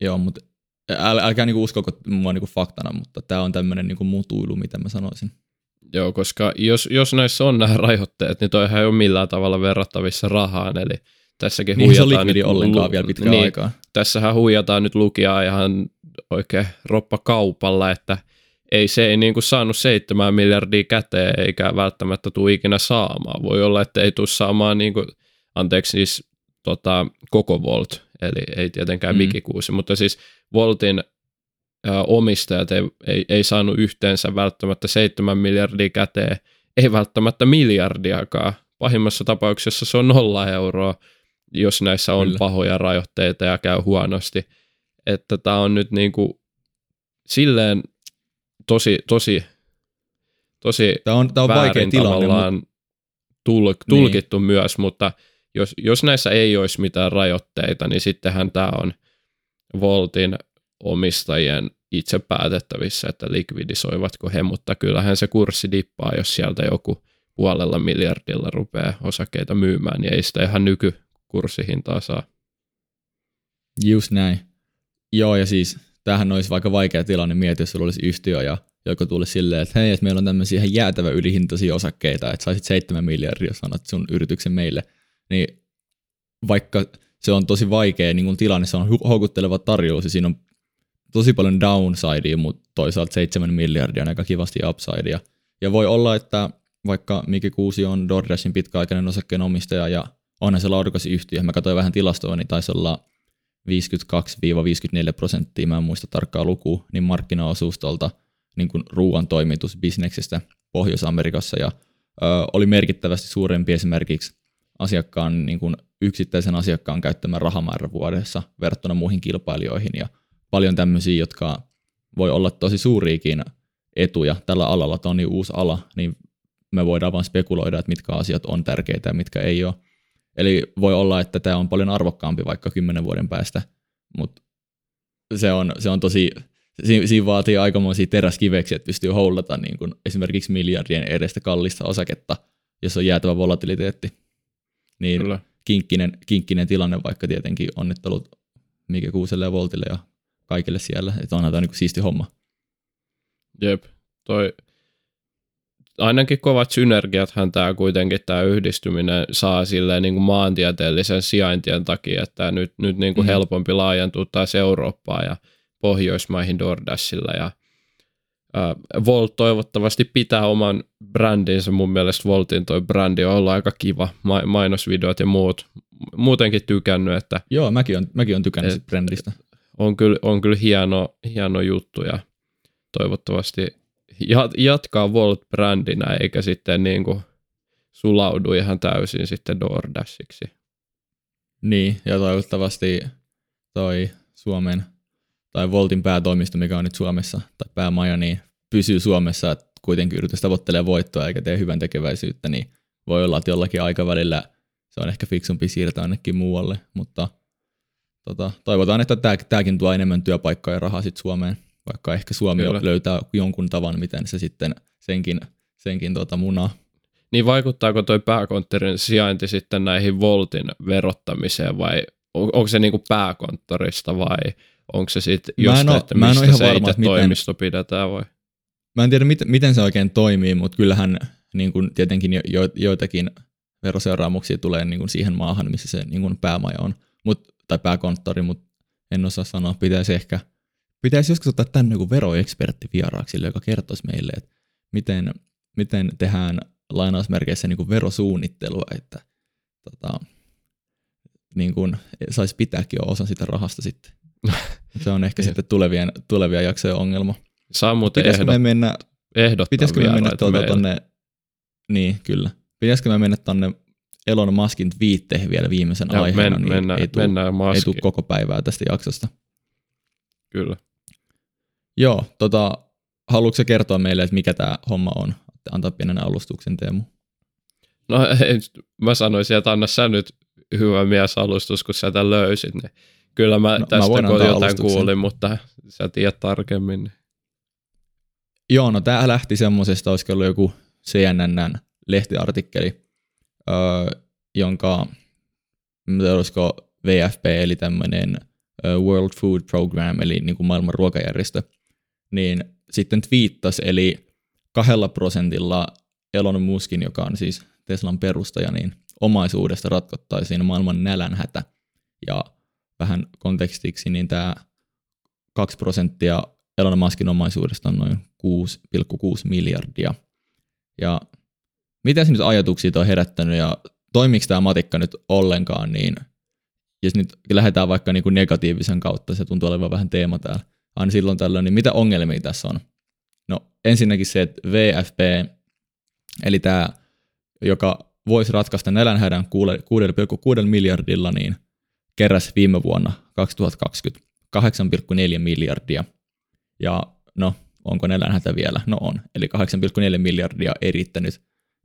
joo, mutta äl, älkää niinku uskoko mua niinku faktana, mutta tämä on tämmöinen niinku mutuilu, mitä mä sanoisin. Joo, koska jos, jos näissä on nämä rajoitteet, niin toihan ei ole millään tavalla verrattavissa rahaan, eli tässäkin niin huijataan se nyt, ollenkaan vielä pitkään niin, aikaa. Tässähän huijataan nyt lukijaa ihan oikein roppakaupalla, että ei se ei niin kuin saanut seitsemän miljardia käteen eikä välttämättä tule ikinä saamaan. Voi olla, että ei tule saamaan, niin kuin, anteeksi siis tota, koko Volt, eli ei tietenkään mm. Mikikuusi, mutta siis Voltin omistajat ei, ei, ei saanut yhteensä välttämättä seitsemän miljardia käteen, ei välttämättä miljardiakaan. Pahimmassa tapauksessa se on nolla euroa, jos näissä on Kyllä. pahoja rajoitteita ja käy huonosti. Että tämä on nyt niin kuin silleen tosi, tosi, tosi tämä on, tämä on vaikea tilanne, mutta... tul, tulkittu niin. myös, mutta jos, jos näissä ei olisi mitään rajoitteita, niin sittenhän tämä on Voltin omistajien itse päätettävissä, että likvidisoivatko he, mutta kyllähän se kurssi dippaa, jos sieltä joku puolella miljardilla rupeaa osakkeita myymään, niin ei sitä ihan nykykurssihintaa saa. Just näin. Joo, ja siis tämähän olisi vaikka vaikea tilanne miettiä, jos sulla olisi yhtiö ja joku tulisi silleen, että hei, että meillä on tämmöisiä ihan jäätävä ylihintaisia osakkeita, että saisit 7 miljardia, jos annat sun yrityksen meille, niin vaikka se on tosi vaikea niin kun tilanne, se on houkutteleva tarjous ja siinä on tosi paljon downsidea, mutta toisaalta 7 miljardia on aika kivasti upsidea. Ja voi olla, että vaikka Miki Kuusi on DoorDashin pitkäaikainen osakkeenomistaja ja onhan se laadukas yhtiö, mä katsoin vähän tilastoa, niin taisi olla 52-54 prosenttia, mä en muista tarkkaa lukua, niin markkinaosuus tuolta niin ruoan toimitusbisneksestä Pohjois-Amerikassa ja ö, oli merkittävästi suurempi esimerkiksi asiakkaan, niin kuin yksittäisen asiakkaan käyttämä rahamäärä vuodessa verrattuna muihin kilpailijoihin ja paljon tämmöisiä, jotka voi olla tosi suuriikin etuja tällä alalla, tämä on niin uusi ala, niin me voidaan vain spekuloida, että mitkä asiat on tärkeitä ja mitkä ei ole. Eli voi olla, että tämä on paljon arvokkaampi vaikka kymmenen vuoden päästä, mutta se on, se on tosi, siinä, siinä vaatii aikamoisia teräskiveksiä, että pystyy hollata niin kuin esimerkiksi miljardien edestä kallista osaketta, jos on jäätävä volatiliteetti. Niin Kyllä. kinkkinen, kinkkinen tilanne vaikka tietenkin onnittelut Mike Kuuselle ja Voltille ja kaikille siellä, että onhan tämä niin siisti homma. Jep, toi ainakin kovat synergiathan tämä kuitenkin tämä yhdistyminen saa silleen niin kuin maantieteellisen sijaintien takia, että nyt, nyt niin kuin mm. helpompi laajentua taas Eurooppaan ja Pohjoismaihin DoorDashilla ja äh, Volt toivottavasti pitää oman brändinsä. Mun mielestä Voltin toi brändi on ollut aika kiva, Ma- mainosvideot ja muut. Muutenkin tykännyt, että... Joo, mäkin on, mäkin on tykännyt et, brändistä. On kyllä, on kyllä hieno, hieno juttu ja toivottavasti jatkaa Volt-brändinä eikä sitten niin kuin sulaudu ihan täysin sitten DoorDashiksi. Niin, ja toivottavasti toi Suomen tai Voltin päätoimisto, mikä on nyt Suomessa, tai päämaja, niin pysyy Suomessa, että kuitenkin yritys tavoittelee voittoa eikä tee hyvän tekeväisyyttä, niin voi olla, että jollakin aikavälillä se on ehkä fiksumpi siirtää ainakin muualle, mutta tota, toivotaan, että tämä, tämäkin tuo enemmän työpaikkaa ja rahaa sitten Suomeen, vaikka ehkä Suomi Kyllä. löytää jonkun tavan, miten se sitten senkin, senkin tota munaa. Niin vaikuttaako toi pääkonttorin sijainti sitten näihin Voltin verottamiseen vai onko se niinku pääkonttorista vai onko se sitten just, että mistä se varma, itse toimisto miten, pidetään vai? Mä en tiedä, miten, miten se oikein toimii, mutta kyllähän niin kuin tietenkin jo, jo, joitakin veroseuraamuksia tulee niin kuin siihen maahan, missä se niin kuin päämaja on, Mut, tai pääkonttori, mutta en osaa sanoa, pitäisi ehkä, pitäisi joskus ottaa tänne joku veroekspertti vieraaksi, joka kertoisi meille, että miten, miten tehdään lainausmerkeissä niin kuin verosuunnittelua, että tota, niin kuin saisi pitääkin jo osa sitä rahasta sitten. <laughs> Se on ehkä sitten tulevien, tulevia jaksojen ongelma. Saa muuten Pitäisikö ehdot, me mennä, ehdottaa Pitäisikö me mennä tonne, niin kyllä. Pitäisikö me mennä tonne Elon Muskin twiitteihin vielä viimeisen ja aiheena, men, niin mennään, ei tule ei tuu koko päivää tästä jaksosta. Kyllä. Joo, tota, haluatko kertoa meille, että mikä tämä homma on? Antaa pienen alustuksen, Teemu. No <laughs> ei, mä sanoisin, että anna sä nyt hyvä mies alustus, kun sä tämän löysit. Niin kyllä mä no, tästä mä jotain alustuksen. kuulin, mutta sä tiedät tarkemmin. Niin. Joo, no tämä lähti semmoisesta, olisiko ollut joku CNN lehtiartikkeli, jonka, olisiko VFP, eli tämmöinen World Food Program, eli niin kuin maailman ruokajärjestö, niin sitten twiittasi, eli kahdella prosentilla Elon Muskin, joka on siis Teslan perustaja, niin omaisuudesta ratkottaisiin maailman nälänhätä. Ja vähän kontekstiksi, niin tämä 2 prosenttia Elon Muskin omaisuudesta on noin 6,6 miljardia. Ja mitä nyt ajatuksia on herättänyt ja toimiiko tämä matikka nyt ollenkaan, niin jos nyt lähdetään vaikka niin kuin negatiivisen kautta, se tuntuu olevan vähän teema täällä, aina silloin tällöin, niin mitä ongelmia tässä on? No ensinnäkin se, että VFP, eli tämä, joka voisi ratkaista nälänhädän 6,6 miljardilla, niin keräs viime vuonna 2020 8,4 miljardia. Ja no, onko nälänhätä vielä? No on. Eli 8,4 miljardia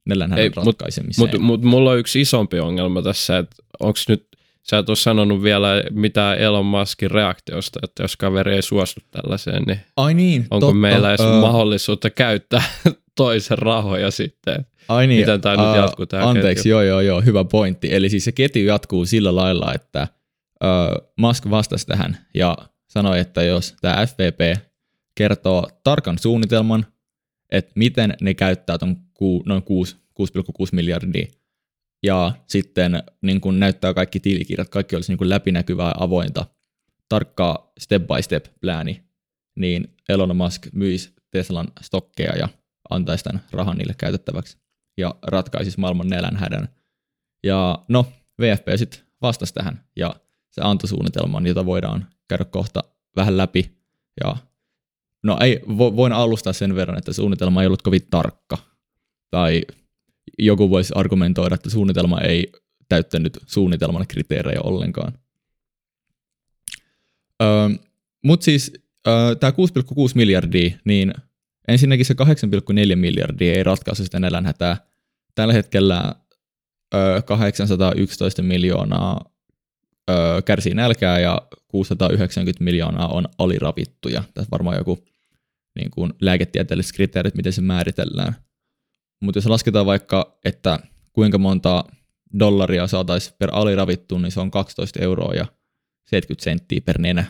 ei riittänyt nälänhädän ratkaisemiseen. Mutta mut, mut mulla on yksi isompi ongelma tässä, että onko nyt, sä et ole sanonut vielä mitään Elon Muskin reaktiosta, että jos kaveri ei suostu tällaiseen, niin, Ai niin onko totta. meillä edes uh, mahdollisuutta käyttää <laughs> toisen rahoja sitten? Ai niin, Miten tämä uh, nyt jatkuu tämä Anteeksi, ketju? joo joo joo, hyvä pointti. Eli siis se ketju jatkuu sillä lailla, että uh, Musk vastasi tähän ja sanoi, että jos tämä FVP kertoo tarkan suunnitelman, että miten ne käyttää ton noin 6, 6,6 miljardia, ja sitten niin kun näyttää kaikki tilikirjat, kaikki olisi niin kun läpinäkyvää avointa, tarkkaa step by step plääni, niin Elon Musk myisi Teslan stokkeja ja antaisi tämän rahan niille käytettäväksi ja ratkaisisi maailman nälänhädän. Ja no, VFP sitten vastasi tähän ja se antoi suunnitelman, jota voidaan käydä kohta vähän läpi. Ja no ei, voin alustaa sen verran, että suunnitelma ei ollut kovin tarkka. Tai joku voisi argumentoida, että suunnitelma ei täyttänyt suunnitelman kriteerejä ollenkaan. Öö, Mutta siis öö, tämä 6,6 miljardia, niin ensinnäkin se 8,4 miljardia ei ratkaise sitä nälänhätää. Tällä hetkellä öö, 811 miljoonaa öö, kärsii nälkää ja 690 miljoonaa on aliravittuja. Tässä varmaan joku niin kuin lääketieteelliset kriteerit, miten se määritellään. Mutta jos lasketaan vaikka, että kuinka monta dollaria saataisiin per aliravittu, niin se on 12 euroa ja 70 senttiä per nenä.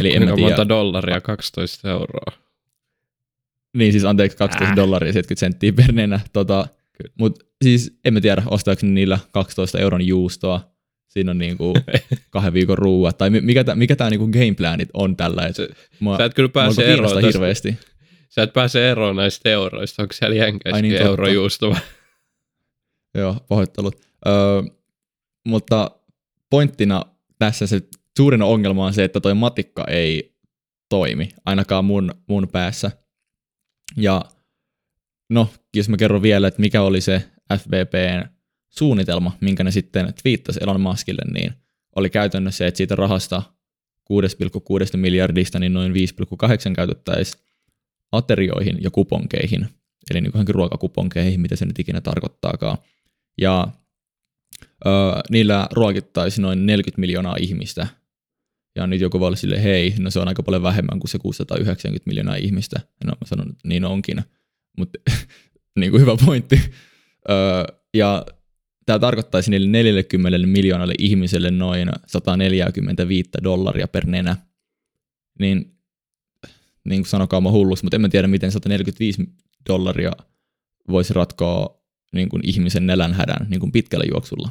Eli kuinka tiedä, monta dollaria 12 euroa? Niin siis anteeksi, 12 äh. dollaria 70 senttiä per nenä. Tota, Mutta siis en mä tiedä, ostaako niillä 12 euron juustoa siinä on niinku <laughs> kahden viikon ruuat, tai mikä, tämä mikä tää niinku gameplanit on tällä, että sä et kyllä pääse eroon hirveästi. Sä et pääse eroon näistä euroista, onko siellä jenkeissäkin niin, eurojuusto Joo, pahoittelut. Öö, mutta pointtina tässä se suurin ongelma on se, että toi matikka ei toimi, ainakaan mun, mun päässä. Ja no, jos mä kerron vielä, että mikä oli se FBPn suunnitelma, minkä ne sitten twiittasi Elon Muskille, niin oli käytännössä se, että siitä rahasta 6,6 miljardista, niin noin 5,8 käytettäisiin aterioihin ja kuponkeihin, eli niin ruokakuponkeihin, mitä se nyt ikinä tarkoittaakaan. Ja ö, niillä ruokittaisiin noin 40 miljoonaa ihmistä. Ja nyt joku voi olla sille, hei, no se on aika paljon vähemmän kuin se 690 miljoonaa ihmistä. No mä sanon, että niin onkin, mutta <laughs> niin kuin hyvä pointti. Ö, ja tämä tarkoittaisi niille 40 miljoonalle ihmiselle noin 145 dollaria per nenä. Niin, niin kuin sanokaa mä hullus, mutta en mä tiedä, miten 145 dollaria voisi ratkoa niin kuin ihmisen nelänhädän niin kuin pitkällä juoksulla.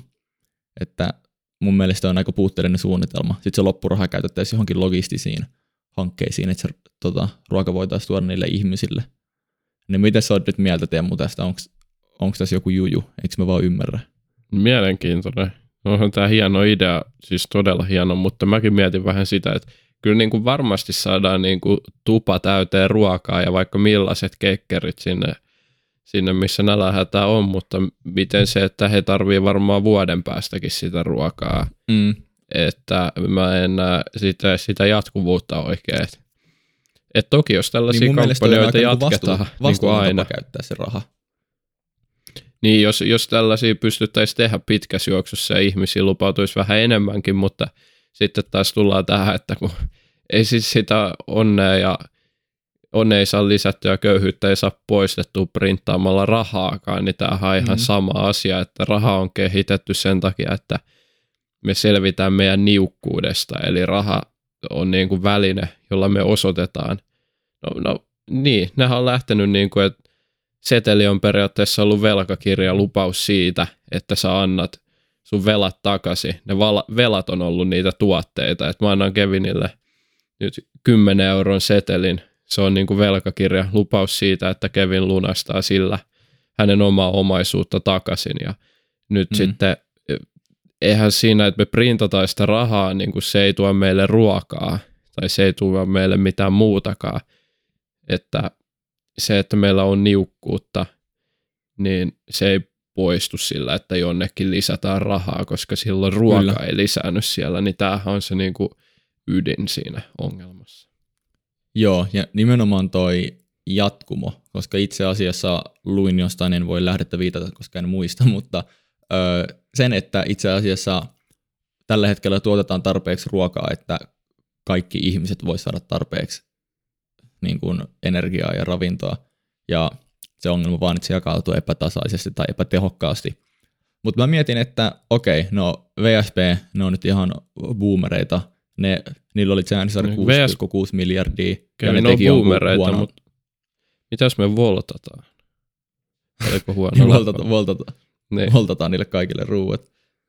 Että mun mielestä on aika puutteellinen suunnitelma. Sitten se loppuraha käytettäisiin johonkin logistisiin hankkeisiin, että se tota, ruoka voitaisiin tuoda niille ihmisille. Niin miten sä oot nyt mieltä Teemu tästä? Onko tässä joku juju? Eikö me vaan ymmärrä? Mielenkiintoinen. Onhan tämä hieno idea, siis todella hieno, mutta mäkin mietin vähän sitä, että kyllä niin kuin varmasti saadaan niin kuin tupa täyteen ruokaa ja vaikka millaiset kekkerit sinne, sinne missä nälähätä on, mutta miten se, että he tarvii varmaan vuoden päästäkin sitä ruokaa, mm. että mä en näe sitä, sitä jatkuvuutta oikein. Et toki jos tällaisia niin kampanjoita jatketaan vastu, niin kuin aina. käyttää se raha. Niin, jos, jos tällaisia pystyttäisiin tehdä pitkässä juoksussa ja ihmisiä lupautuisi vähän enemmänkin, mutta sitten taas tullaan tähän, että kun ei siis sitä onnea ja onnea ei saa lisättyä ja köyhyyttä ei saa poistettua printtaamalla rahaakaan, niin tämähän on ihan mm-hmm. sama asia, että raha on kehitetty sen takia, että me selvitään meidän niukkuudesta, eli raha on niin kuin väline, jolla me osoitetaan. No, no niin, nehän on lähtenyt niin kuin, että seteli on periaatteessa ollut velkakirja, lupaus siitä, että sä annat sun velat takaisin. Ne velat on ollut niitä tuotteita, että mä annan Kevinille nyt 10 euron setelin. Se on niin kuin velkakirja, lupaus siitä, että Kevin lunastaa sillä hänen omaa omaisuutta takaisin. Ja nyt mm. sitten eihän siinä, että me printataan sitä rahaa, niin kuin se ei tuo meille ruokaa tai se ei tuo meille mitään muutakaan. Että se, että meillä on niukkuutta, niin se ei poistu sillä, että jonnekin lisätään rahaa, koska silloin ruoka Kyllä. ei lisännyt siellä, niin tämähän on se niin kuin ydin siinä ongelmassa. Joo, ja nimenomaan toi jatkumo, koska itse asiassa luin jostain, en voi lähdettä viitata, koska en muista, <laughs> mutta ö, sen, että itse asiassa tällä hetkellä tuotetaan tarpeeksi ruokaa, että kaikki ihmiset voi saada tarpeeksi niin kuin energiaa ja ravintoa, ja se ongelma vaan, että se jakautuu epätasaisesti tai epätehokkaasti. Mutta mä mietin, että okei, no VSP, ne on nyt ihan boomereita, ne, niillä oli se 6,6 miljardia, ja ne, ne teki boomereita, mutta mitäs me voltataan? Oliko huono voltata, voltata, niin. voltataan niille kaikille ruuat.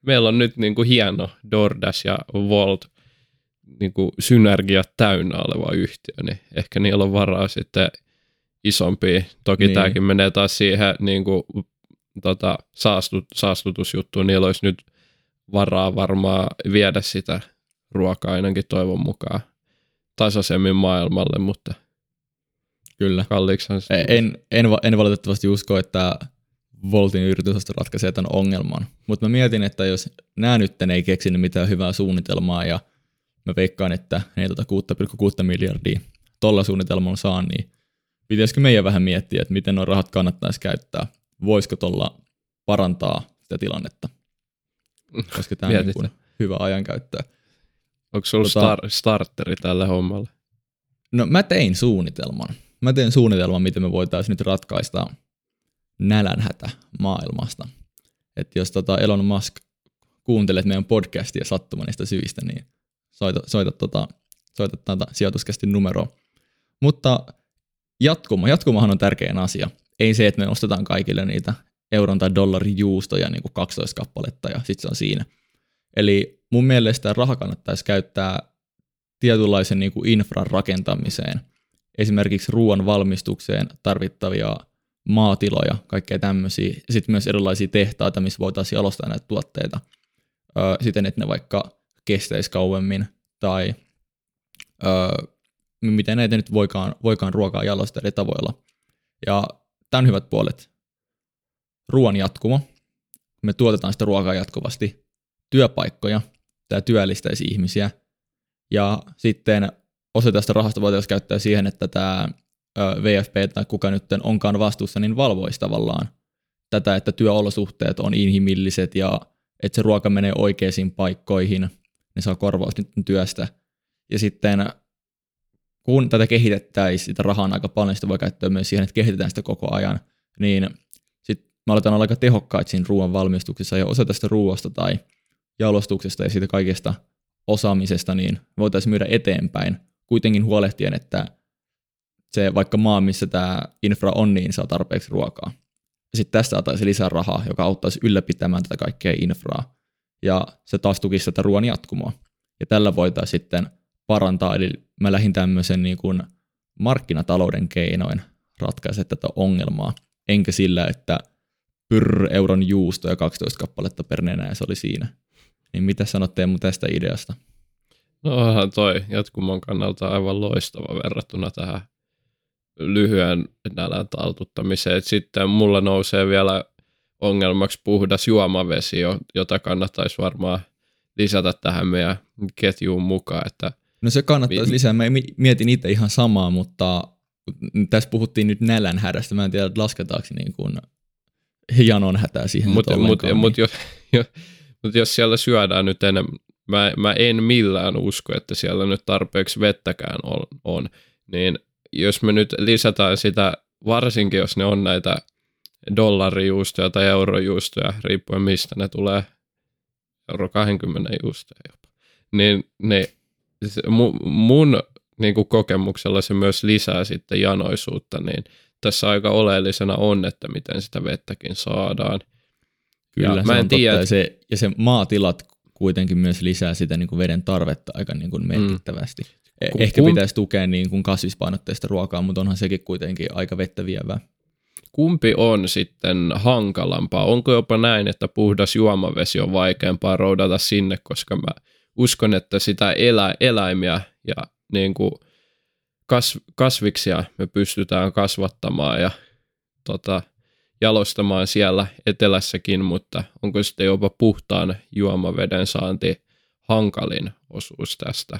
Meillä on nyt niin kuin hieno DoorDash ja Volt niin kuin synergiat täynnä oleva yhtiö, niin ehkä niillä on varaa sitten isompi. Toki niin. tämäkin menee taas siihen niin kuin, tota, saastut, saastutusjuttuun. Niillä olisi nyt varaa varmaan viedä sitä ruokaa ainakin toivon mukaan tasaisemmin maailmalle, mutta Kyllä. kalliiksihan se en, en, en valitettavasti usko, että Voltin yritysosto ratkaisee tämän ongelman. Mutta mä mietin, että jos nämä nyt ei keksinyt mitään hyvää suunnitelmaa ja mä veikkaan, että ne tota 6,6 miljardia tuolla suunnitelmalla saa, niin pitäisikö meidän vähän miettiä, että miten nuo rahat kannattaisi käyttää? Voisiko tuolla parantaa sitä tilannetta? Koska tämä on niin hyvä ajankäyttö. Onko sulla tota, star- starteri tälle hommalle? No mä tein suunnitelman. Mä tein suunnitelman, miten me voitaisiin nyt ratkaista nälänhätä maailmasta. Että jos tota Elon Musk kuuntelet meidän podcastia sattumanista syistä, niin soita, soita, tota, soita tätä sijoituskästi numeroa. Mutta jatkumo, jatkumohan on tärkein asia. Ei se, että me ostetaan kaikille niitä euron tai dollarin juustoja niin kuin 12 kappaletta ja sitten se on siinä. Eli mun mielestä raha kannattaisi käyttää tietynlaisen niin kuin infran rakentamiseen, esimerkiksi ruoan valmistukseen tarvittavia maatiloja, kaikkea tämmöisiä, sitten myös erilaisia tehtaita, missä voitaisiin jalostaa näitä tuotteita siten, että ne vaikka kestäisi kauemmin, tai miten näitä nyt voikaan, voikaan ruokaa jalostaa eri tavoilla. Ja tämän hyvät puolet. Ruoan jatkumo. Me tuotetaan sitä ruokaa jatkuvasti. Työpaikkoja. Tämä työllistäisi ihmisiä. Ja sitten osa tästä rahasta voitaisiin käyttää siihen, että tämä VFP tai kuka nyt onkaan vastuussa, niin valvoisi tavallaan tätä, että työolosuhteet on inhimilliset ja että se ruoka menee oikeisiin paikkoihin, ne saa korvaus nyt työstä. Ja sitten kun tätä kehitettäisiin, sitä rahaa on aika paljon, sitä voi käyttää myös siihen, että kehitetään sitä koko ajan, niin sitten mä aletaan olla aika tehokkaita siinä ruoan valmistuksessa ja osa tästä ruoasta tai jalostuksesta ja siitä kaikesta osaamisesta, niin voitaisiin myydä eteenpäin, kuitenkin huolehtien, että se vaikka maa, missä tämä infra on, niin saa tarpeeksi ruokaa. Sitten tästä saataisiin lisää rahaa, joka auttaisi ylläpitämään tätä kaikkea infraa. Ja se taas tukisi tätä ruoan jatkumoa. Ja tällä voitaisiin sitten parantaa, eli mä lähdin tämmöisen niin kuin markkinatalouden keinoin ratkaise tätä ongelmaa, enkä sillä, että pyrr euron juusto ja 12 kappaletta per nenä ja se oli siinä. Niin mitä sanot Teemu tästä ideasta? No onhan toi jatkumon kannalta aivan loistava verrattuna tähän lyhyen nälän taltuttamiseen. Sitten mulla nousee vielä ongelmaksi puhdas juomavesi, jota kannattaisi varmaan lisätä tähän meidän ketjuun mukaan. Että no se kannattaisi lisää. Mä mietin itse ihan samaa, mutta tässä puhuttiin nyt nälän hädästä. Mä en tiedä, lasketaanko niin kuin janon hätää siihen Mutta mut, niin. mut jos, jos, mut jos siellä syödään nyt enemmän, mä, mä en millään usko, että siellä nyt tarpeeksi vettäkään on, on niin jos me nyt lisätään sitä, varsinkin jos ne on näitä dollarijuustoja tai eurojuustoja, riippuen mistä ne tulee, euro 20 juustoja jopa, niin ne, se, mun niin kuin kokemuksella se myös lisää sitten janoisuutta, niin tässä aika oleellisena on, että miten sitä vettäkin saadaan. Kyllä, ja se mä en tiedä, ja, se, ja se maatilat kuitenkin myös lisää sitä niin kuin veden tarvetta aika niin kuin mm. merkittävästi. Mm. Eh, kun, Ehkä kun... pitäisi tukea niin kuin kasvispainotteista ruokaa, mutta onhan sekin kuitenkin aika vettä vievää. Kumpi on sitten hankalampaa? Onko jopa näin, että puhdas juomavesi on vaikeampaa roudata sinne, koska mä uskon, että sitä elä, eläimiä ja niin kuin kas, kasviksia me pystytään kasvattamaan ja tota, jalostamaan siellä etelässäkin, mutta onko sitten jopa puhtaan juomaveden saanti hankalin osuus tästä?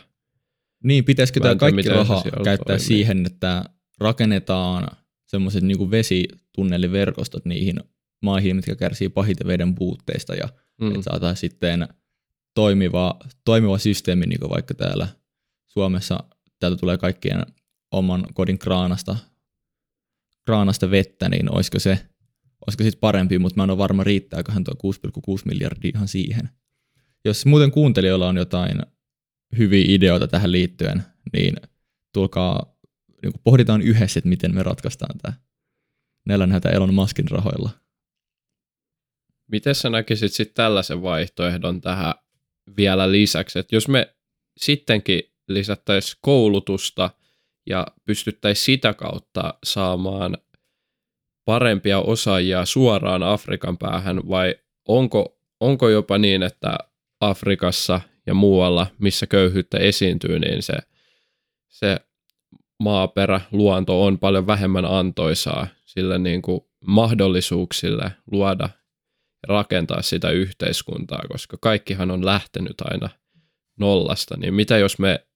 Niin, pitäisikö tämä kaikki raha käyttää toimii. siihen, että rakennetaan semmoiset niin vesitunneliverkostot niihin maihin, mitkä kärsii pahiten veden puutteista ja mm. että saataisiin sitten toimiva, toimiva systeemi, niin kuin vaikka täällä Suomessa täältä tulee kaikkien oman kodin kraanasta, kraanasta vettä, niin olisiko se olisiko sitten parempi, mutta mä en ole varma riittääköhän tuo 6,6 miljardia ihan siihen. Jos muuten kuuntelijoilla on jotain hyviä ideoita tähän liittyen, niin tulkaa, niin pohditaan yhdessä, että miten me ratkaistaan tämä nälänhätä Elon Muskin rahoilla. Miten sä näkisit sitten tällaisen vaihtoehdon tähän vielä lisäksi, että jos me sittenkin lisättäisiin koulutusta ja pystyttäisiin sitä kautta saamaan parempia osaajia suoraan Afrikan päähän vai onko, onko jopa niin, että Afrikassa ja muualla, missä köyhyyttä esiintyy, niin se, se maaperä, luonto on paljon vähemmän antoisaa sille niin kuin mahdollisuuksille luoda rakentaa sitä yhteiskuntaa, koska kaikkihan on lähtenyt aina nollasta, niin mitä jos me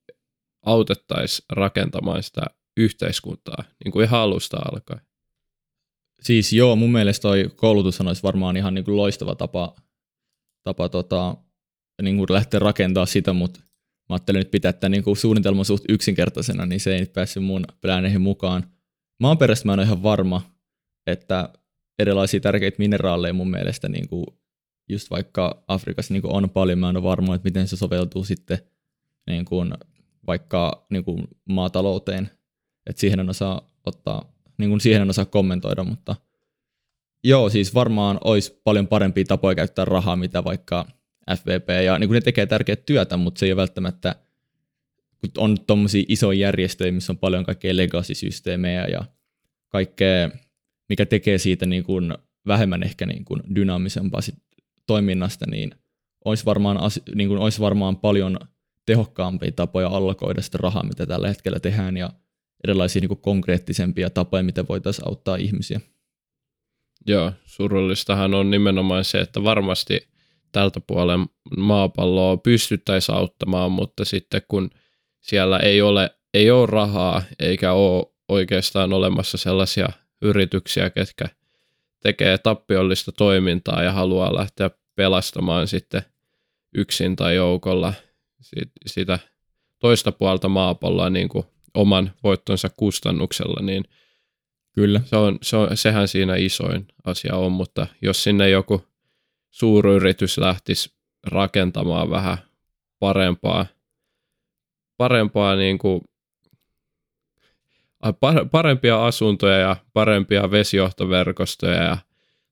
autettaisiin rakentamaan sitä yhteiskuntaa niin kuin ihan alusta alkaen? Siis joo, mun mielestä toi koulutus olisi varmaan ihan niin kuin loistava tapa, tapa tota, niin kuin lähteä rakentaa sitä, mutta mä ajattelin nyt pitää tämän niin kuin suunnitelman suht yksinkertaisena, niin se ei nyt päässyt mun plääneihin mukaan. Maanperästä mä en ole ihan varma, että erilaisia tärkeitä mineraaleja mun mielestä niin kuin just vaikka Afrikassa niin kuin on paljon, mä en ole varma, että miten se soveltuu sitten niin kuin vaikka niin kuin maatalouteen, että siihen en osaa ottaa, niin kuin siihen en osaa kommentoida, mutta joo, siis varmaan olisi paljon parempia tapoja käyttää rahaa, mitä vaikka FVP, ja niin kuin ne tekee tärkeää työtä, mutta se ei ole välttämättä, kun on tuommoisia isoja järjestöjä, missä on paljon kaikkea legacy-systeemejä ja kaikkea, mikä tekee siitä niin kuin vähemmän ehkä niin kuin dynaamisempaa sit toiminnasta, niin olisi varmaan, niin kuin olisi varmaan paljon tehokkaampia tapoja allokoida sitä rahaa, mitä tällä hetkellä tehdään, ja erilaisia niin kuin konkreettisempia tapoja, miten voitaisiin auttaa ihmisiä. Joo, surullistahan on nimenomaan se, että varmasti tältä puolen maapalloa pystyttäisiin auttamaan, mutta sitten kun siellä ei ole, ei ole rahaa eikä ole oikeastaan olemassa sellaisia yrityksiä, ketkä tekee tappiollista toimintaa ja haluaa lähteä pelastamaan sitten yksin tai joukolla sitä toista puolta maapalloa niin kuin oman voittonsa kustannuksella, niin Kyllä. Se on, se on, sehän siinä isoin asia on, mutta jos sinne joku suuryritys lähtisi rakentamaan vähän parempaa, parempaa niin kuin, parempia asuntoja ja parempia vesijohtoverkostoja ja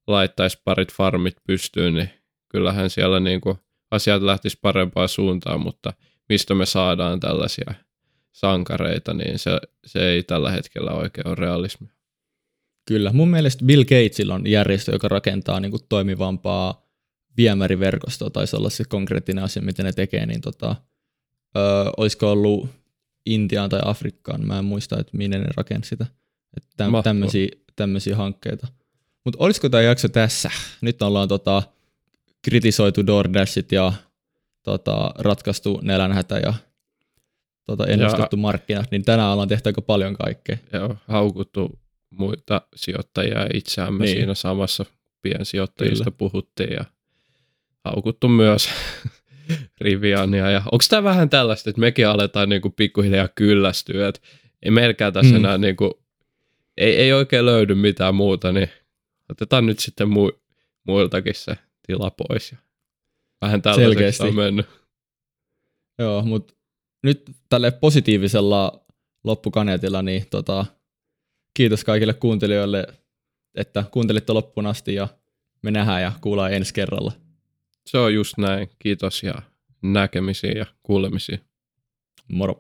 laittaisi parit farmit pystyyn, niin kyllähän siellä niin kuin asiat lähtisi parempaan suuntaan, mutta mistä me saadaan tällaisia sankareita, niin se, se ei tällä hetkellä oikein ole realismi. Kyllä. Mun mielestä Bill Gatesilla on järjestö, joka rakentaa niin kuin toimivampaa viemäriverkostoa, tai olla se konkreettinen asia, miten ne tekee, niin tota, ö, olisiko ollut Intiaan tai Afrikkaan, mä en muista, että minne ne rakensi sitä. tämmöisiä, tämmöisiä hankkeita. Mutta olisiko tämä jakso tässä? Nyt ollaan tota, kritisoitu DoorDashit ja tota, ratkaistu nälänhätä ja tota, ennustettu ja, markkinat, niin tänään ollaan tehty aika paljon kaikkea. Joo, haukuttu muita sijoittajia itseämme niin. siinä samassa piensijoittajista Kyllä. puhuttiin ja haukuttu myös Riviania. Ja onko tämä vähän tällaista, että mekin aletaan niinku pikkuhiljaa kyllästyä, että ei meilläkään tässä mm. enää niinku, ei, ei oikein löydy mitään muuta, niin otetaan nyt sitten mu- muiltakin se tila pois. Ja vähän tällaiseksi on mennyt. Joo, mutta nyt tälle positiivisella loppukaneetilla, niin tota, kiitos kaikille kuuntelijoille, että kuuntelitte loppuun asti ja me nähdään ja kuullaan ensi kerralla. Se on just näin. Kiitos ja näkemisiin ja kuulemisiin. Moro.